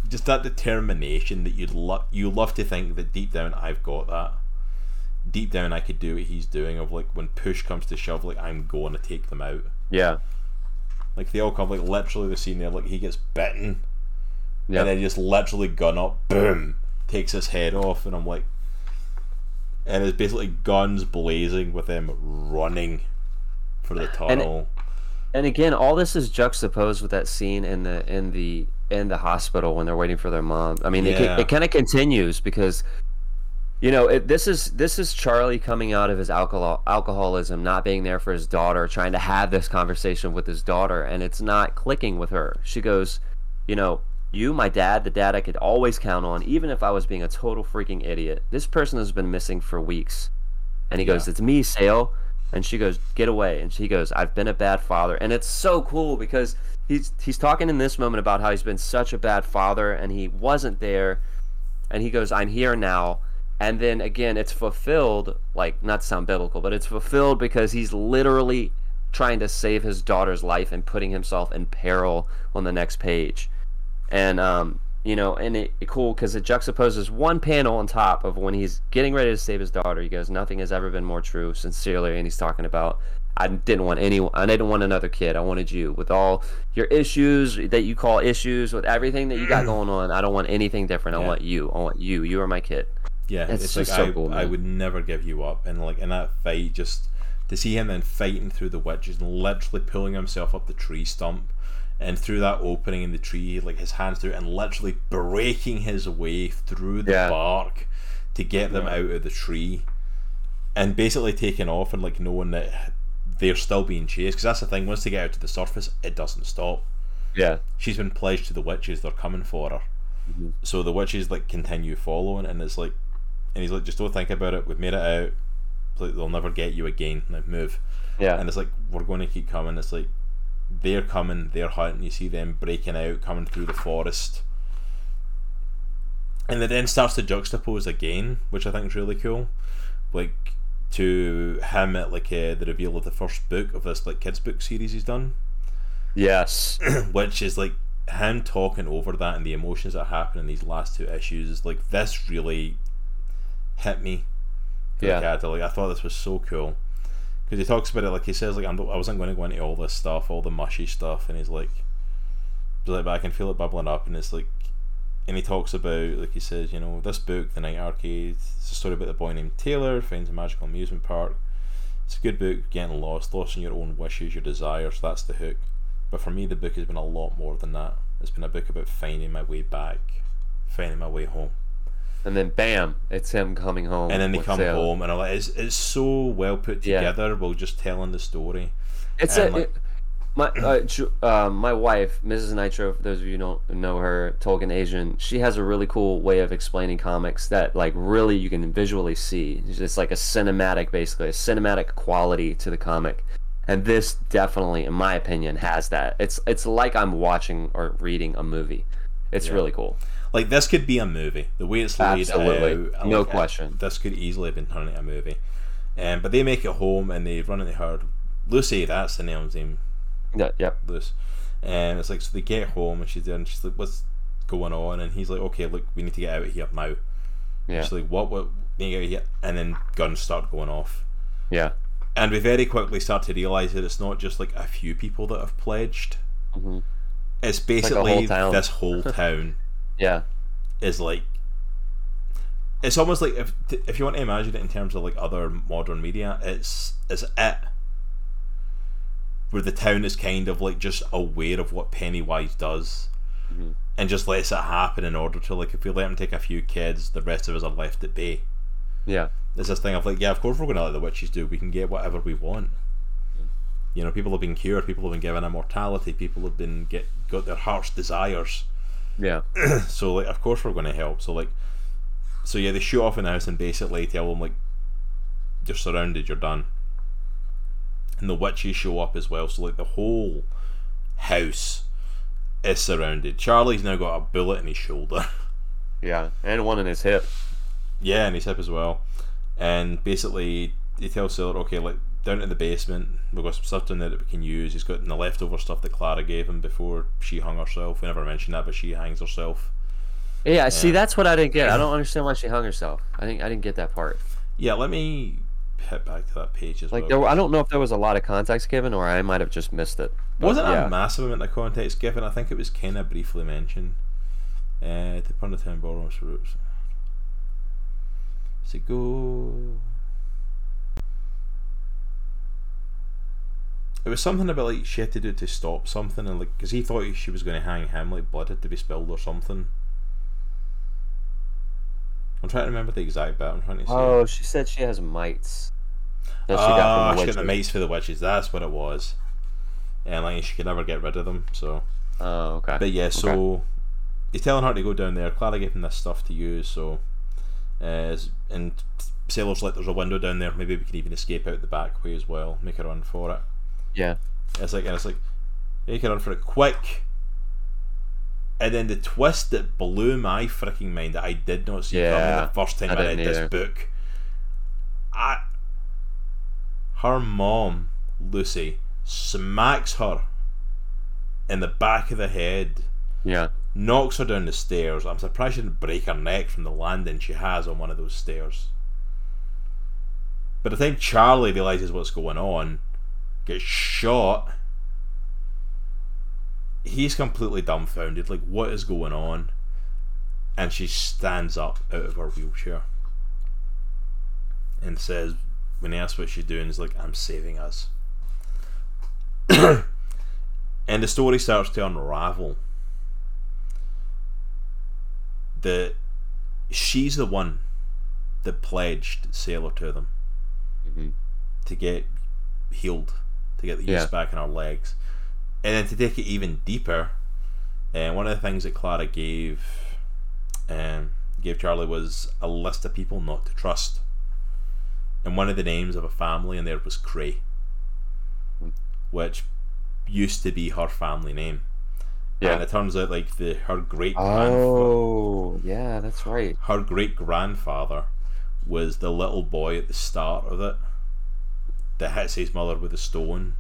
just that determination that you'd love you love to think that deep down I've got that. Deep down I could do what he's doing of like when push comes to shove, like I'm going to take them out. Yeah Like they all come like literally the scene there, like he gets bitten yeah and then just literally gun up, boom, takes his head off, and I'm like, and it's basically guns blazing with them running for the tunnel. and again all this is juxtaposed with that scene in the in the in the hospital when they're waiting for their mom i mean Yeah. it, it kind of continues because you know it, this is this is charlie coming out of his alcohol alcoholism not being there for his daughter trying to have this conversation with his daughter and it's not clicking with her. She goes you know you my dad the dad i could always count on even if i was being a total freaking idiot. This person has been missing for weeks. And he goes it's me sale. And she goes get away. And she goes i've been a bad father. And it's so cool because he's he's talking in this moment about how he's been such a bad father and he wasn't there. And he goes i'm here now and then again it's fulfilled like not to sound biblical but it's fulfilled because he's literally trying to save his daughter's life and putting himself in peril on the next page. And um you know and it, it cool because it juxtaposes one panel on top of when he's getting ready to save his daughter. He goes nothing has ever been more true sincerely and he's talking about i didn't want anyone i didn't want another kid. I wanted you. With all your issues that you call issues with everything that you got going on i don't want anything different. I Yeah. want you. I want you. You are my kid Yeah, It's it's, like so I, cool, I would never give you up, and like in that fight, just to see him then fighting through the witches and literally pulling himself up the tree stump, and through that opening in the tree, like his hands through, and literally breaking his way through the Yeah. bark to get them out of the tree, and basically taking off and like knowing that they're still being chased. Because that's the thing. Once they get out to the surface, it doesn't stop yeah she's been pledged to the witches they're coming for her Mhm. so the witches like continue following and it's like and he's like just don't think about it. We've made it out. Like they'll never get you again. Now move. Yeah. And it's like we're going to keep coming. It's like they're coming they're hunting you see them breaking out coming through the forest. And it then starts to juxtapose again which i think is really cool. Like to him at like uh, the reveal of the first book of this like kids book series he's done, Yes. which is like him talking over that and the emotions that happen in these last two issues. is Like this really hit me. Yeah. Like, I, like, I thought this was so cool because he talks about it like he says like I'm, I wasn't going to go into all this stuff, all the mushy stuff, and he's like, he's like, but I can feel it bubbling up, and it's like, and he talks about like he says, you know, this book, The Night Arcade, it's a story about the boy named Taylor finds a magical amusement park. It's a good book, getting lost, lost in your own wishes, your desires. That's the hook. But for me, the book has been a lot more than that. It's been a book about finding my way back, finding my way home. And then bam, it's him coming home. And then they come Sailor. home, and it's, it's so well put Yeah. together while just telling the story. It's And, a, like- it- my uh, uh, my wife, Mrs. Nitro. For those of you who don't know her, Tolkien Asian. She has a really cool way of explaining comics that like really you can visually see. It's like a cinematic, basically a cinematic quality to the comic, and this definitely, in my opinion, has that. It's it's like I'm watching or reading a movie. It's Yeah. really cool. Like this could be a movie. The way it's laid Absolutely. out, No like, question. This could easily have been turned into a movie. Um, but they make it home and they run into her. Lucy, that's the name's name. Yeah, yep. Lucy. And it's like so they get home and she's there and she's like, "What's going on?" And he's like, "Okay, look, we need to get out of here now." Yeah, She's like, "What? What? We need to get out of here?" And then guns start going off. yeah. And we very quickly start to realise that it's not just like a few people that have pledged. hmm It's like basically whole this whole town Yeah, is like. It's almost like if if you want to imagine it in terms of like other modern media, it's it's it. Where the town is kind of like just aware of what Pennywise does, Mhm. and just lets it happen in order to like if we let him take a few kids, the rest of us are left at bay. yeah. There's this thing of like, yeah, of course we're going to let the witches do. We can get whatever we want. You know, people have been cured. People have been given immortality. People have been get got their heart's desires. Yeah, so like, of course we're going to help. So like, so yeah, they shoot off in the house and basically tell them like, you're surrounded. You're done. And the witches show up as well. So like the whole house is surrounded. Charlie's now got a bullet in his shoulder. yeah. And one in his hip. Yeah, and his hip as well. And basically, he tells Sailor, okay, like down in the basement, we've got some stuff down there that we can use. He's got the leftover stuff that Clara gave him before she hung herself. We never mentioned that, but she hangs herself. Yeah, see, that's what I didn't get. I don't understand why she hung herself. I think I didn't get that part. Yeah, let me hit back to that page as Like, well. there, I don't know if there was a lot of context given, or I might have just missed it. Wasn't yeah. a massive amount of context given. I think it was kind of briefly mentioned. Uh, the town borrows roots. It go? It was something about like she had to do to stop something, and like because he thought she was going to hang him, like blood had to be spilled or something. I'm trying to remember the exact bit. I'm trying to see. Oh, she said she has mites. That she Ah, got she got the the witches. mates for the witches. That's what it was. And like she could never get rid of them. So, Oh, okay. but yeah. So he's telling her to go down there. Clara gave him this stuff to use. So, uh, and Sailor's like, "There's a window down there. Maybe we can even escape out the back way as well. Make a run for it." Yeah. It's like, and it's like, you can run for it quick. And then the twist that blew my freaking mind that I did not see coming the first time I I, read didn't this book. I, her mom, Lucy, smacks her in the back of the head, Yeah. knocks her down the stairs. I'm surprised she didn't break her neck from the landing she has on one of those stairs. By the time Charlie realizes what's going on, gets shot, he's completely dumbfounded. Like, what is going on? And she stands up out of her wheelchair and says, when he asks what she's doing, is like, I'm saving us. and the story starts to unravel. That she's the one that pledged Sailor to them hmm to get healed, to get the use Yeah. back in our legs. And then to take it even deeper, and one of the things that Clara gave um, gave Charlie was a list of people not to trust. And one of the names of a family in there was Cray, which used to be her family name. Yeah. And it turns out like the her great Oh, yeah, that's right. her great grandfather was the little boy at the start of it that hits his mother with a stone.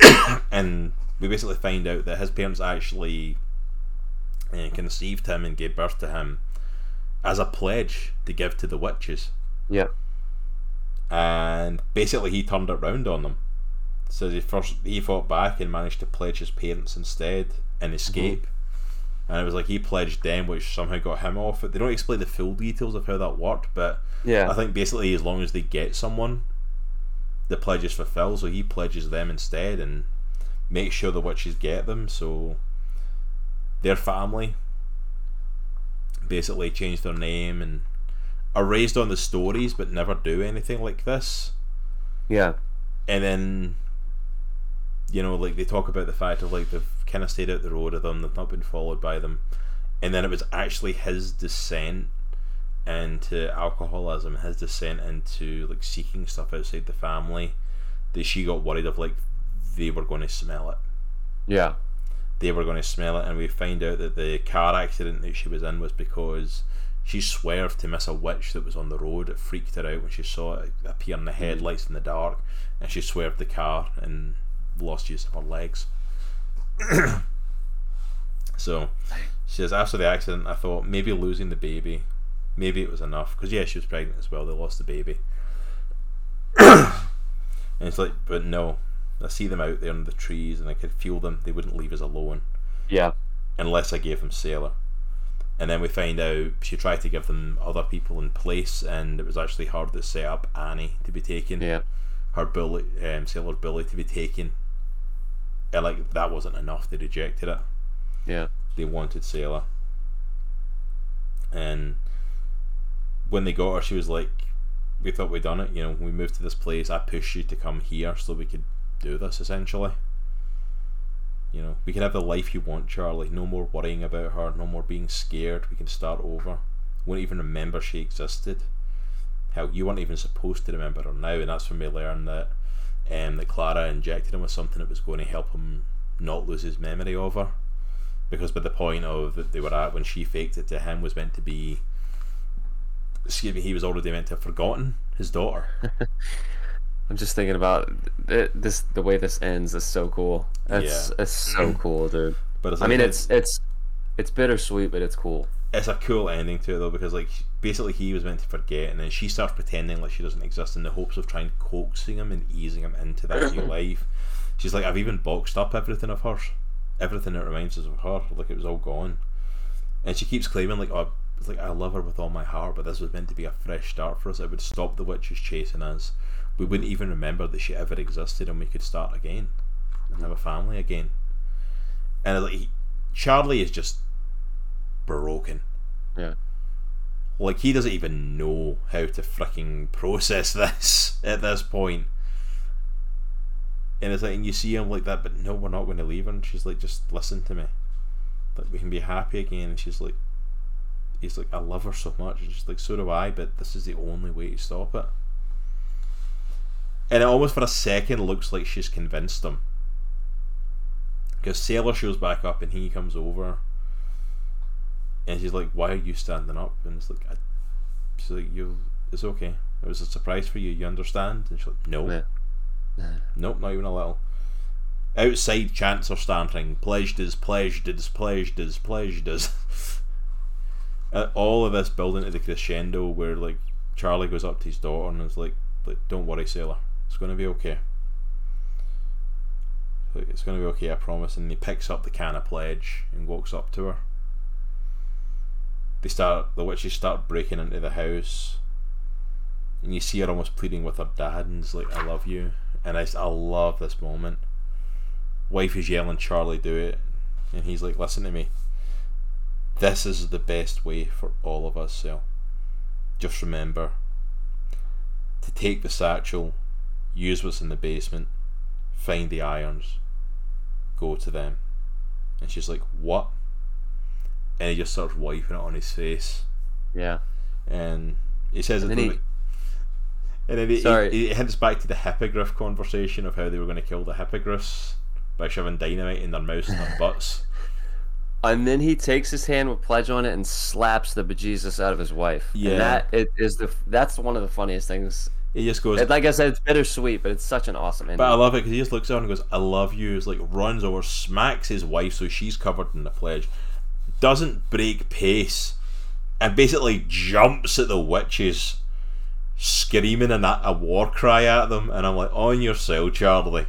and we basically find out that his parents actually uh, conceived him and gave birth to him as a pledge to give to the witches. Yeah. And basically, he turned it round on them. So he first he fought back and managed to pledge his parents instead and escape. And it was like he pledged them, which somehow got him off it. They don't explain the full details of how that worked, but Yeah. I think basically as long as they get someone, the pledge is fulfilled. So he pledges them instead and makes sure the witches get them. So their family basically change their name and are raised on the stories, but never do anything like this. Yeah. And then, you know, like they talk about the fact of like they've kind of stayed out the road of them, they've not been followed by them, and then it was actually his descent into alcoholism, his descent into like seeking stuff outside the family, that she got worried of like they were going to smell it. Yeah. They were going to smell it, and we find out that the car accident that she was in was because she swerved to miss a witch that was on the road. It freaked her out when she saw it appear in the mm-hmm. headlights in the dark, and she swerved the car and lost use of her legs. so she says after the accident, I thought maybe losing the baby, maybe it was enough because yeah, she was pregnant as well. They lost the baby, and it's like, but no. I see them out there in the trees, and I could feel them. They wouldn't leave us alone Yeah. unless I gave them Sailor. And then we find out she tried to give them other people in place, and it was actually hard to set up Annie to be taken. Yeah. Her bully, um, Sailor's bully to be taken. And like that wasn't enough. They rejected it. Yeah. They wanted Sailor. And when they got her, she was like, "We thought we'd done it. You know, we moved to this place. I pushed you to come here so we could do this. Essentially, you know, we can have the life you want, Charlie. No more worrying about her. No more being scared. We can start over. Won't even remember she existed. Hell, you weren't even supposed to remember her now, and that's when we learn that um, that Clara injected him with something that was going to help him not lose his memory of her. Because by the point of that they were at when she faked it to him was meant to be excuse me, he was already meant to have forgotten his daughter. I'm just thinking about it, this. The way this ends is so cool. It's Yeah. it's so cool, dude. But it's I mean, it's it's it's bittersweet, but it's cool. It's a cool ending to it though because like basically he was meant to forget and then she starts pretending like she doesn't exist in the hopes of trying coaxing him and easing him into that new life. She's like, I've even boxed up everything of hers, everything that reminds us of her, like it was all gone. And she keeps claiming like, oh, it's like I love her with all my heart, but this was meant to be a fresh start for us. It would stop the witches chasing us. We wouldn't even remember that she ever existed, and we could start again and have a family again. And like, he- Charlie is just broken. Yeah. Like he doesn't even know how to freaking process this at this point. And it's like, and you see him like that, but no, we're not going to leave her. And she's like, just listen to me. Like we can be happy again. And she's like, he's like, I love her so much. And she's like, so do I. But this is the only way to stop it. And it almost for a second looks like she's convinced him. Because Sailor shows back up and he comes over. And she's like, "Why are you standing up?" And it's like, I, "She's like, you, it's okay. It was a surprise for you. You understand?" And she's like, "No, Yeah. nope, not even a little." Outside, chants are starting. Pledged is pledged is pledged is pledged is. Uh, all of this building to the crescendo where like Charlie goes up to his daughter and is like, like "Don't worry, sailor. It's gonna be okay." Like, it's gonna be okay, I promise. And he picks up the can of pledge and walks up to her they start the witches start breaking into the house and you see her almost pleading with her dad and it's like I love you. And I, I love this moment. Wife is yelling Charlie do it. And he's like listen to me. This is the best way for all of us so just remember to take the satchel use what's in the basement find the irons go to them. And she's like what and he just starts wiping it on his face, Yeah. and he says And it. then to he- me- and then he, Sorry. he, he hints back to the hippogriff conversation of how they were going to kill the hippogriffs by shoving dynamite in their mouths and their butts. and then he takes his hand with pledge on it and slaps the bejesus out of his wife. Yeah. and that it is the that's one of the funniest things. He just goes, like I said, it's bittersweet, but it's such an awesome ending. But I love it because he just looks at her and goes, "I love you." It's like runs over, smacks his wife so she's covered in the pledge, doesn't break pace, and basically jumps at the witches, screaming a, a war cry at them. And I'm like, "On your cell, Charlie."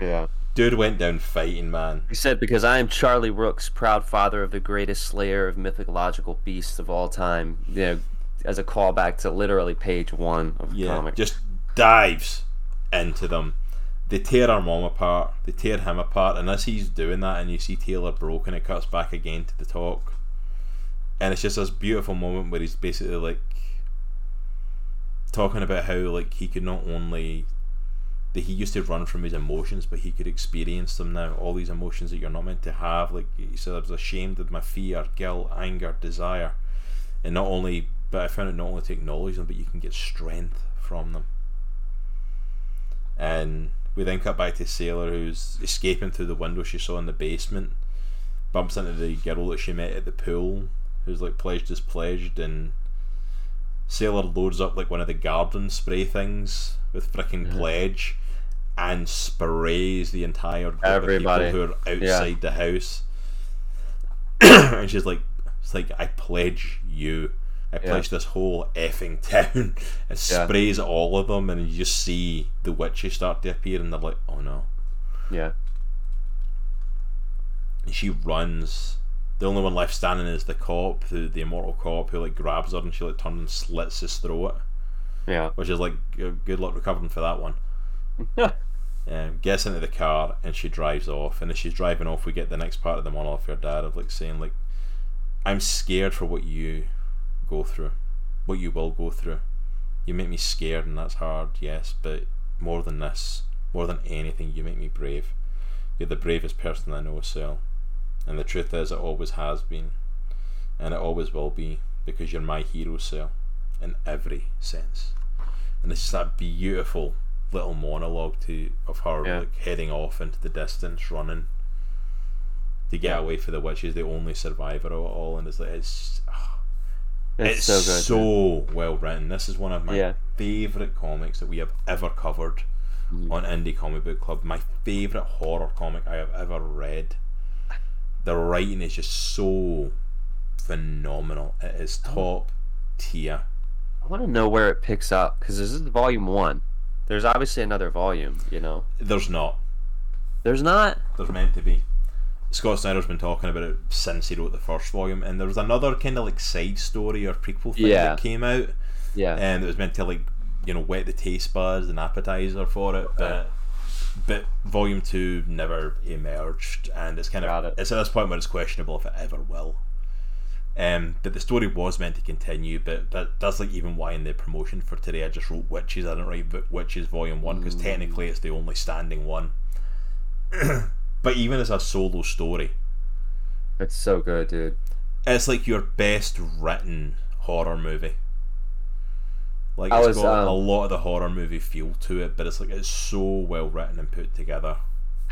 yeah. Dude went down fighting, man. He said, "Because I am Charlie Rooks, proud father of the greatest slayer of mythological beasts of all time." You know, as a callback to literally page one of the Yeah, comic. just dives into them. They tear our mom apart. They tear him apart, and as he's doing that, and you see Taylor broken, it cuts back again to the talk, and it's just this beautiful moment where he's basically like talking about how like he could not only that he used to run from his emotions, but he could experience them now. All these emotions that you're not meant to have. Like he said, I was ashamed of my fear, guilt, anger, desire, and not only. But I found it not only to acknowledge them, but you can get strength from them. And we then cut back to Sailor, who's escaping through the window she saw in the basement, bumps into the girl that she met at the pool, who's like pledged as pledged, and Sailor loads up like one of the garden spray things with frickin' mm-hmm. pledge and sprays the entire group Everybody. of people who are Yeah. outside the house. and she's like, it's like I pledge you. I Yeah. pledge this whole effing town. and Yeah. sprays all of them, and you just see the witches start to appear, and they're like, oh no. yeah. And she runs. The only one left standing is the cop, the, the immortal cop, who like grabs her and she like turns and slits his throat, Yeah. which is like good luck recovering for that one. Um, gets into the car and she drives off. And as she's driving off, we get the next part of the monologue of her dad of like saying like, "I'm scared for what you go through, what you will go through. You make me scared, and that's hard, yes. But more than this, more than anything, you make me brave. You're the bravest person I know, Sel. And the truth is, it always has been, and it always will be, because you're my hero, Sel, in every sense." And it's just that beautiful little monologue to of her Yeah. like heading off into the distance, running to get away for the witches, the only survivor of it all, and it's like it's ah, It's, it's so good. so well written. This is one of my Yeah. favorite comics that we have ever covered Mm. on Indie Comic Book Club. My favorite horror comic I have ever read. The writing is just so phenomenal. It is Oh. top tier. I want to know where it picks up because this is volume one. There's obviously another volume, you know. There's not. There's not. There's meant to be. Scott Snyder's been talking about it since he wrote the first volume, and there was another kind of like side story or prequel thing Yeah. that came out, Yeah. and it was meant to like you know whet the taste buds and appetizer for it, but but volume two never emerged, and it's kind of it. it's at this point where it's questionable if it ever will. Um, but the story was meant to continue, but that that's like even why in the promotion for today I just wrote Wytches. I didn't write Vi- Wytches Volume One because Mm. technically it's the only standing one. but even as a solo story, It's so good, dude. it's like your best written horror movie. Like I it's was, got a um, lot of the horror movie feel to it, but it's like it's so well written and put together.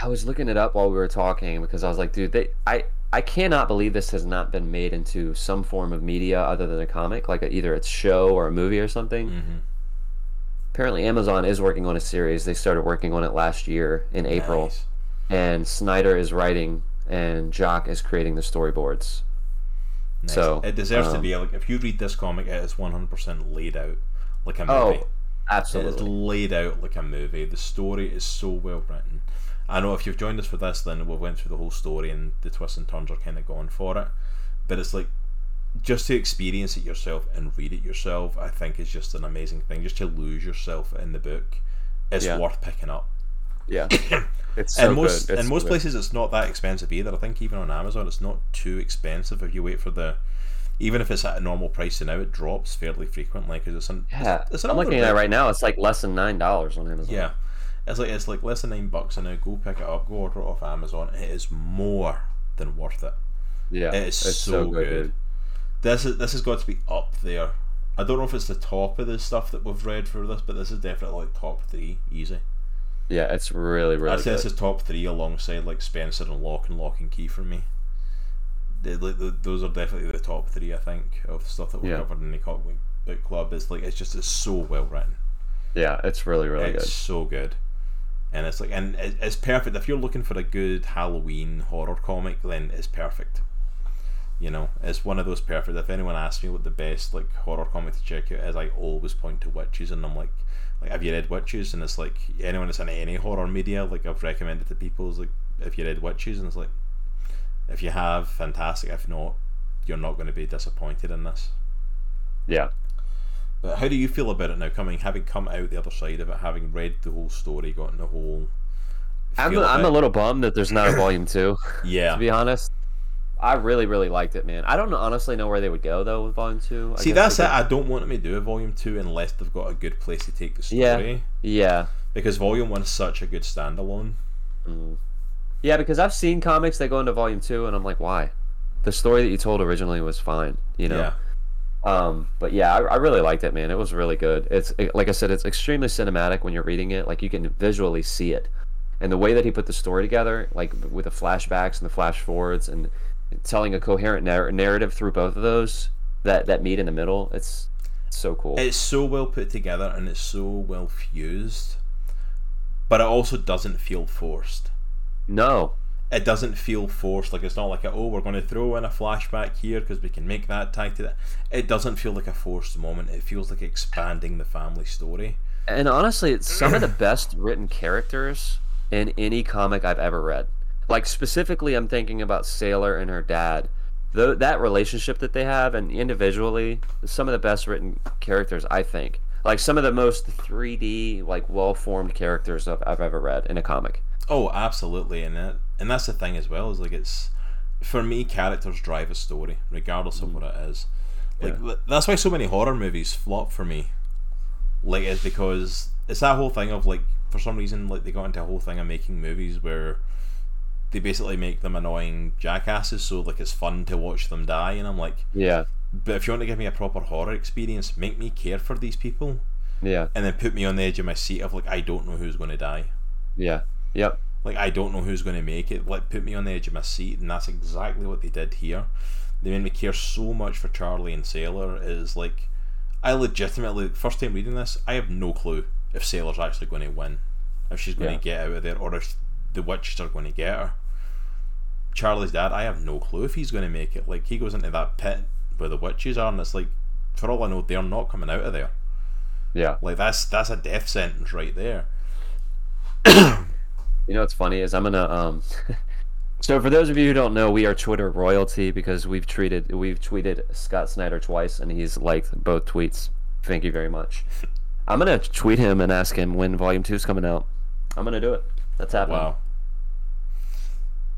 I was looking it up while we were talking because I was like, dude, they, I, I cannot believe this has not been made into some form of media other than a comic, like a, either it's show or a movie or something. Mm-hmm. Apparently, Amazon is working on a series. They started working on it last year in April, Nice. And Snyder is writing, and Jock is creating the storyboards. Nice. So, it deserves to um, be like if you read this comic, it is one hundred percent laid out like a movie. Oh, It is absolutely. laid out like a movie. The story is so well written. I know if you've joined us for this, then we went through the whole story and the twists and turns are kind of gone for it. But it's like just to experience it yourself and read it yourself, I think is just an amazing thing. Just to lose yourself in the book, is Yeah. worth picking up. Yeah, it's so and most good. In most good. places, it's not that expensive either. I think even on Amazon, it's not too expensive if you wait for the. Even if it's at a normal price now, it drops fairly frequently because it's an Yeah, It's, it's I'm looking at it right now. It's like less than nine dollars on Amazon. Yeah, it's like it's like less than nine bucks, and now go pick it up, go order it off Amazon. It is more than worth it. yeah, It is it's so, good. dude. This is this has got to be up there. I don't know if it's the top of the stuff that we've read for this, but this is definitely like top three, easy. Yeah, it's really, really I'd say this is top three alongside like Spencer and Locke and Locke and Key for me. they- those are definitely the top three. I think of stuff that we Yeah. covered in the comic book club. It's like it's just it's so well written. Yeah, it's really really it's good. It's so good, and it's like and it- it's perfect if you're looking for a good Halloween horror comic. Then it's perfect. You know, it's one of those perfect. If anyone asks me what the best like horror comic to check out is, I always point to Wytches, and I'm like, like have you read Wytches? And it's like anyone that's in any horror media, like I've recommended to people, is like if you read Wytches, and it's like if you have, fantastic. If not, you're not going to be disappointed in this. Yeah. But how do you feel about it now? Coming, having come out the other side of it, having read the whole story, gotten the whole. I'm, of I'm a little bummed that there's not a volume two. Yeah. To be honest, I really really liked it, man. I don't honestly know where they would go though with volume two. I See, that's it. I don't want them to do a volume two unless they've got a good place to take the story. Yeah. Yeah. Because volume one's such a good standalone. Yeah, because I've seen comics that go into volume two, and I'm like, why? The story that you told originally was fine, you know. Yeah. Um, but yeah, I, I really liked it, man. It was really good. It's it- like I said, it's extremely cinematic when you're reading it. Like you can visually see it, and the way that he put the story together, like with the flashbacks and the flash forwards, and telling a coherent narr- narrative through both of those that that meet in the middle, it's, it's so cool. It's so well put together and it's so well fused, but it also doesn't feel forced. no, It doesn't feel forced. Like it's not like a, oh we're going to throw in a flashback here because we can make that tied to that. It doesn't feel like a forced moment. It feels like expanding the family story. and honestly, it's some of the best written characters in any comic I've ever read. Like specifically, I'm thinking about Sailor and her dad. Though that relationship that they have, and individually, some of the best written characters I think. Like some of the most 3D, like well-formed characters I've, I've ever read in a comic. Oh, absolutely, and that and that's the thing as well. Is like it's for me, characters drive a story, regardless of mm. what it is. Like Yeah. that's why so many horror movies flop for me. Like, is because it's that whole thing of like for some reason like they got into a whole thing of making movies where they basically make them annoying jackasses, so like it's fun to watch them die, and I'm like, Yeah, but if you want to give me a proper horror experience, make me care for these people, yeah, and then put me on the edge of my seat of like I don't know who's going to die. yeah, yep. Like I don't know who's going to make it. Like put me on the edge of my seat, and that's exactly what they did here. They made me care so much for Charlie and Sailor. Is like, I legitimately first time reading this, I have no clue if Sailor's actually going to win, if she's going Yeah. to get out of there, or if the witches are going to get her. Charlie's dad, I have no clue if he's going to make it. Like he goes into that pit where the witches are, and it's like, for all I know, they're not coming out of there. Yeah. Like that's that's a death sentence right there. You know what's funny is I'm gonna um. so for those of you who don't know, we are Twitter royalty because we've tweeted we've tweeted Scott Snyder twice and he's liked both tweets. Thank you very much. I'm gonna tweet him and ask him when Volume Two is coming out. I'm gonna do it. That's happening. Wow.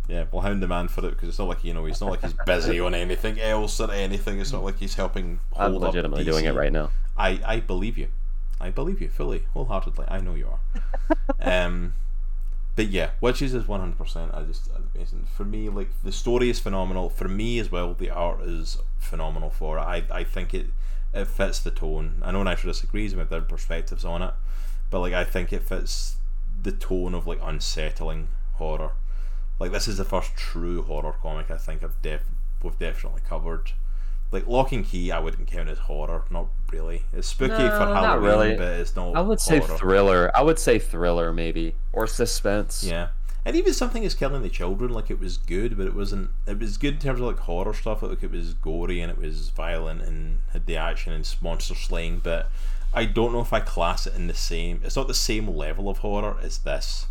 Yeah, we'll hound the man for it because it's not like you know he's not like he's busy on anything else or anything. It's not like he's helping I'm hold up legitimately doing it right now. I I believe you, I believe you fully, wholeheartedly. I know you are. um, but yeah, Wytches is one hundred percent. I just amazing for me. Like the story is phenomenal for me as well. The art is phenomenal for it. I I think it it fits the tone. I know Nitro disagrees with their perspectives on it, but like I think it fits the tone of like unsettling horror. Like this is the first true horror comic I think I've def we've definitely covered. Like Locke and Key, I wouldn't count as horror. Not really. It's spooky No, for Halloween, really. but it's not. I would say horror. thriller. I would say thriller maybe or suspense. Yeah, and even something is killing the children. Like it was good, but it wasn't. It was good in terms of like horror stuff. Like it was gory and it was violent and had the action and monster slaying. But I don't know if I class it in the same. It's not the same level of horror as this.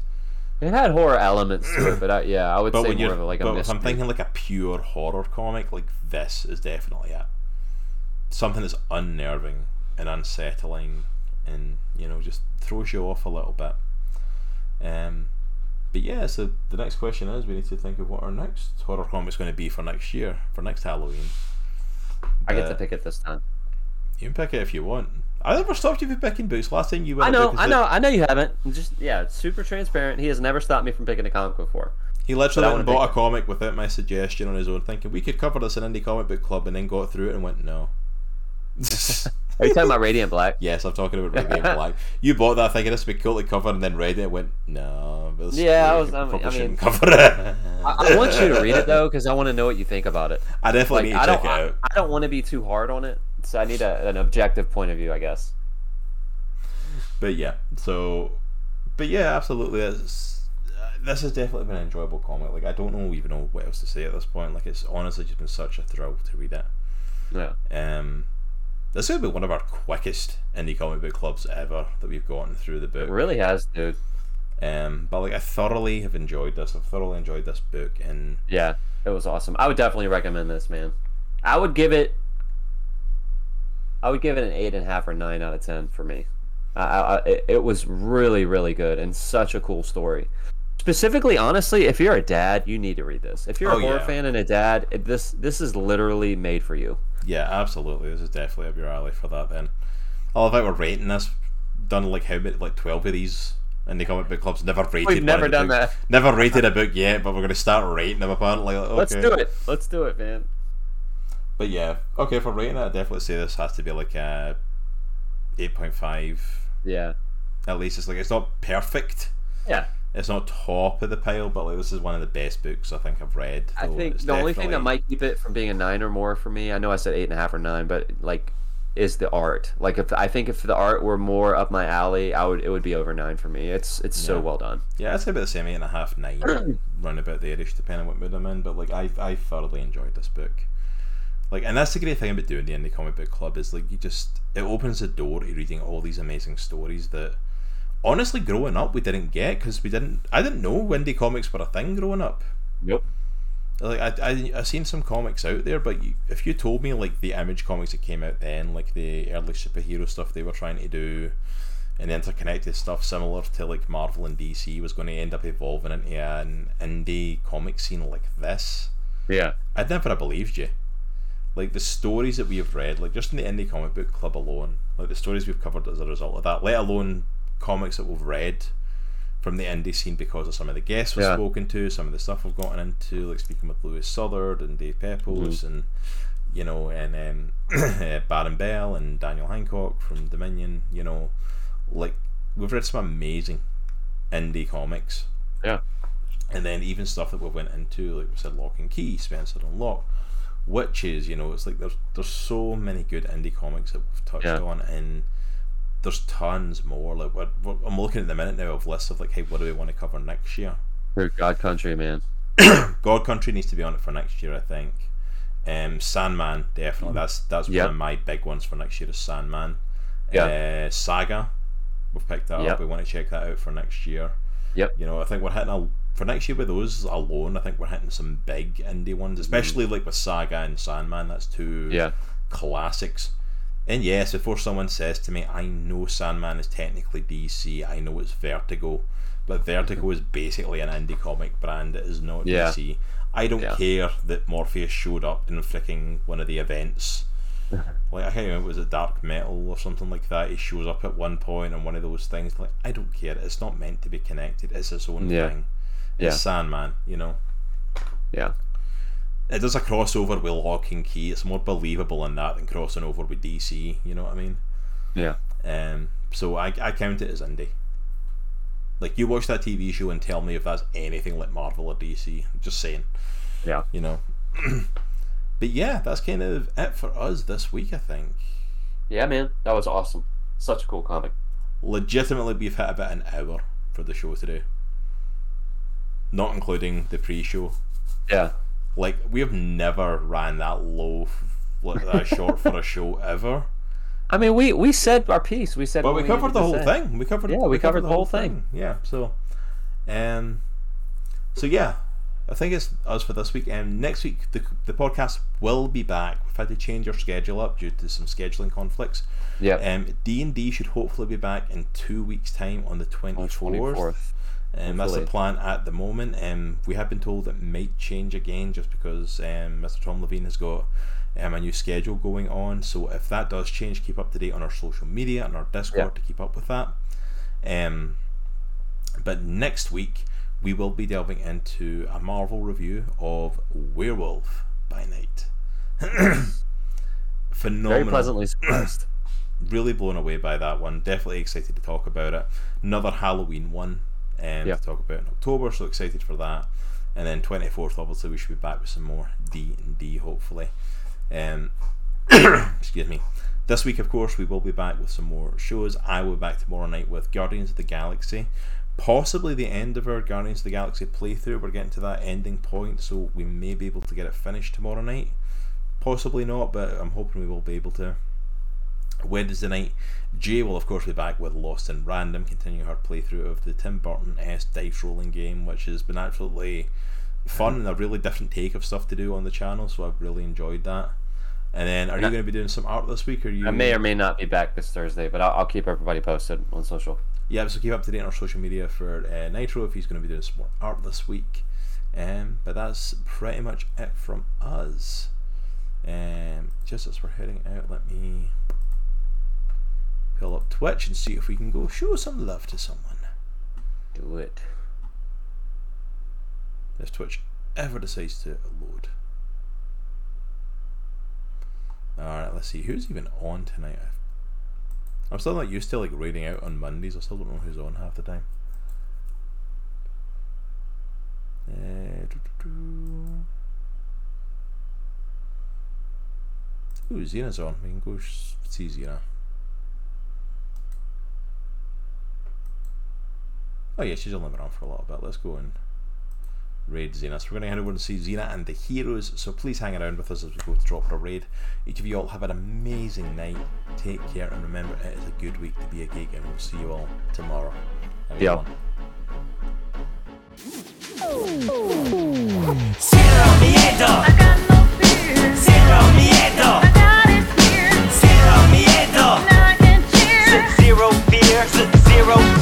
It had horror elements to it, but I, yeah, I would But say more of a, like a but if mystery. I'm thinking like a pure horror comic, like this is definitely it. Something that's unnerving and unsettling, and you know just throws you off a little bit. Um, but yeah, so the next question is we need to think of what our next horror comic's going to be for next year, for next Halloween. I get to pick it this time. You can pick it if you want. I never stopped you from picking books. Last time you went. I know, I know, I know you haven't. Just yeah, it's super transparent. He has never stopped me from picking a comic before. He literally went and bought a comic without my suggestion on his own, thinking we could cover this in indie comic book club, and then got through it and went no. Are you talking about Radiant Black? yes, I'm talking about Radiant Black. You bought that thinking this would be cool to cover, and then read it and went no. Yeah, I was- I mean- I mean- cover it. I, I want you to read it though, because I want to know what you think about it. I definitely need to I check it out. I don't want to be too hard on it, so I need a, an objective point of view, I guess. But yeah, so, but yeah, absolutely. It's, uh, this has definitely been an enjoyable comic. Like I don't know even know what else to say at this point. Like it's honestly just been such a thrill to read it. Yeah. Um, this is be one of our quickest indie comic book clubs ever that we've gotten through the book. It really has, dude. Um, but like I thoroughly have enjoyed this. I've thoroughly enjoyed this book, and Yeah, it was awesome. I would definitely recommend this, man. I would give it. I would give it an eight and a half or nine out of ten for me. I, I, it, it was really, really good and such a cool story. Specifically, honestly, if you're a dad, you need to read this. If you're Oh, a horror yeah. fan and a dad, it, this this is literally made for you. yeah, absolutely, this is definitely up your alley for that. Then, I love how we're rating this. Done like how many, like twelve of these indie comic book clubs. Never rated. We've never the done books. that. Never rated a book yet, but we're gonna start rating them apparently. Like, Let's do it. Let's do it, man. But yeah, okay, for rating it, I definitely say this has to be like a eight point five. Yeah. At least it's like it's not perfect. Yeah. It's not top of the pile, but like this is one of the best books I think I've read. I think the only thing that might keep it from being a nine or more for me, I know I said eight and a half or nine, but like, is the art. Like, if I think if the art were more up my alley, I would it would be over nine for me. It's it's so well done. Yeah, I'd say about the same eight and a half, nine, round about there-ish, depending on what mood I'm in. But like, I I thoroughly enjoyed this book. Like, and that's the great thing about doing the indie comic book club is like you just it opens the door to reading all these amazing stories that honestly growing up we didn't get because we didn't I didn't know indie comics were a thing growing up. Yep. Like I I I seen some comics out there, but you, if you told me like the Image comics that came out then, like the early superhero stuff they were trying to do, and the interconnected stuff similar to like Marvel and DC was going to end up evolving into an indie comic scene like this, Yeah. I'd never have believed you. Like the stories that we have read, like just in the indie comic book club alone, like the stories we've covered as a result of that, let alone comics that we've read from the indie scene because of some of the guests we've Yeah. spoken to, some of the stuff we've gotten into, like speaking with Lewis Southard and Dave Pepose and you know, and um, Baron Bell and Daniel Hancock from Dominion, you know, like we've read some amazing indie comics. Yeah. And then even stuff that we went into, like we said, Locke and Key, Spencer and Locke, Wytches, you know, it's like there's there's so many good indie comics that we've touched Yeah. on and there's tons more. Like what, what I'm looking at the minute now of lists of like, hey, what do we want to cover next year? For God Country, man. God Country needs to be on it for next year, I think. Um, Sandman, definitely. That's that's Yep. one of my big ones for next year is Sandman. Yeah. Uh, Saga, we've picked that Yep. up. We want to check that out for next year. Yep. You know, I think we're hitting a for next year with those alone. I think we're hitting some big indie ones, especially mm. like with Saga and Sandman. That's two Yeah. classics. And yes, before someone says to me, I know Sandman is technically DC, I know it's Vertigo, but Vertigo mm-hmm. is basically an indie comic brand, it is not Yeah. DC. I don't Yeah. care that Morpheus showed up in freaking one of the events. like, I can't remember, was it Dark Metal or something like that? He shows up at one point on one of those things. Like, I don't care, it's not meant to be connected, it's its own Yeah. thing. Yeah. It's Sandman, you know? Yeah. it does a crossover with Locke and Key. It's more believable in that than crossing over with DC. You know what I mean? Yeah. Um, so I, I count it as indie. Like you watch that TV show and tell me if that's anything like Marvel or DC. Just saying, Yeah. you know. but yeah, that's kind of it for us this week. I think. Yeah, man. That was awesome. Such a cool comic. Legitimately, we've hit about an hour for the show today, not including the pre-show. Yeah. Like we have never ran that low, like that short for a show ever. I mean, we we said our piece. We said. But what we covered the whole say. thing. We covered. Yeah, we covered the whole thing. Yeah. So, um, so yeah, I think it's us for this week. And next week, the the podcast will be back. We've had to change our schedule up due to some scheduling conflicts. Yeah. Um, D and D should hopefully be back in two weeks' time on the twenty fourth. 24th. Um, that's the plan at the moment. Um, we have been told it might change again just because um, Mr. Tom Levine has got um, a new schedule going on. So if that does change, keep up to date on our social media and our Discord Yeah. to keep up with that. Um, but next week we will be delving into a Marvel review of Werewolf by Night. Phenomenal Very pleasantly surprised. really blown away by that one. Definitely excited to talk about it. Another Halloween one um, Yeah. to talk about in October, so excited for that. and then 24th, obviously, we should be back with some more D and D, hopefully. Um, excuse me. This week, of course, we will be back with some more shows. I will be back tomorrow night with Guardians of the Galaxy. Possibly the end of our Guardians of the Galaxy playthrough. We're getting to that ending point, so we may be able to get it finished tomorrow night. Possibly not, but I'm hoping we will be able to. Wednesday night, Jay will of course be back with Lost in Random, continuing her playthrough of the Tim Burton S dice rolling game, which has been absolutely fun and a really different take of stuff to do on the channel. So I've really enjoyed that. And then, are you going to be doing some art this week? Or you? I may or may not be back this Thursday, but I'll, I'll keep everybody posted on social. Yeah, so keep up to date on our social media for uh, Nitro if he's going to be doing some more art this week. Um, but that's pretty much it from us. Um, just as we're heading out, let me pull up Twitch and see if we can go show some love to someone. Do it. If Twitch ever decides to load. Alright, let's see. Who's even on tonight? I'm still not used to like raiding out on Mondays. I still don't know who's on half the time. Uh, Ooh, Xena's on. We can go see Xena. Oh yeah, she's only been on for a little bit. Let's go and raid Xena. So we're going to head over and see Xena and the heroes. So please hang around with us as we go to drop her a raid. Each of you all have an amazing night. Take care and remember it is a good week to be a geek and we'll see you all tomorrow. Have yeah. Cero miedo. Miedo. Miedo. Zero fear. Zero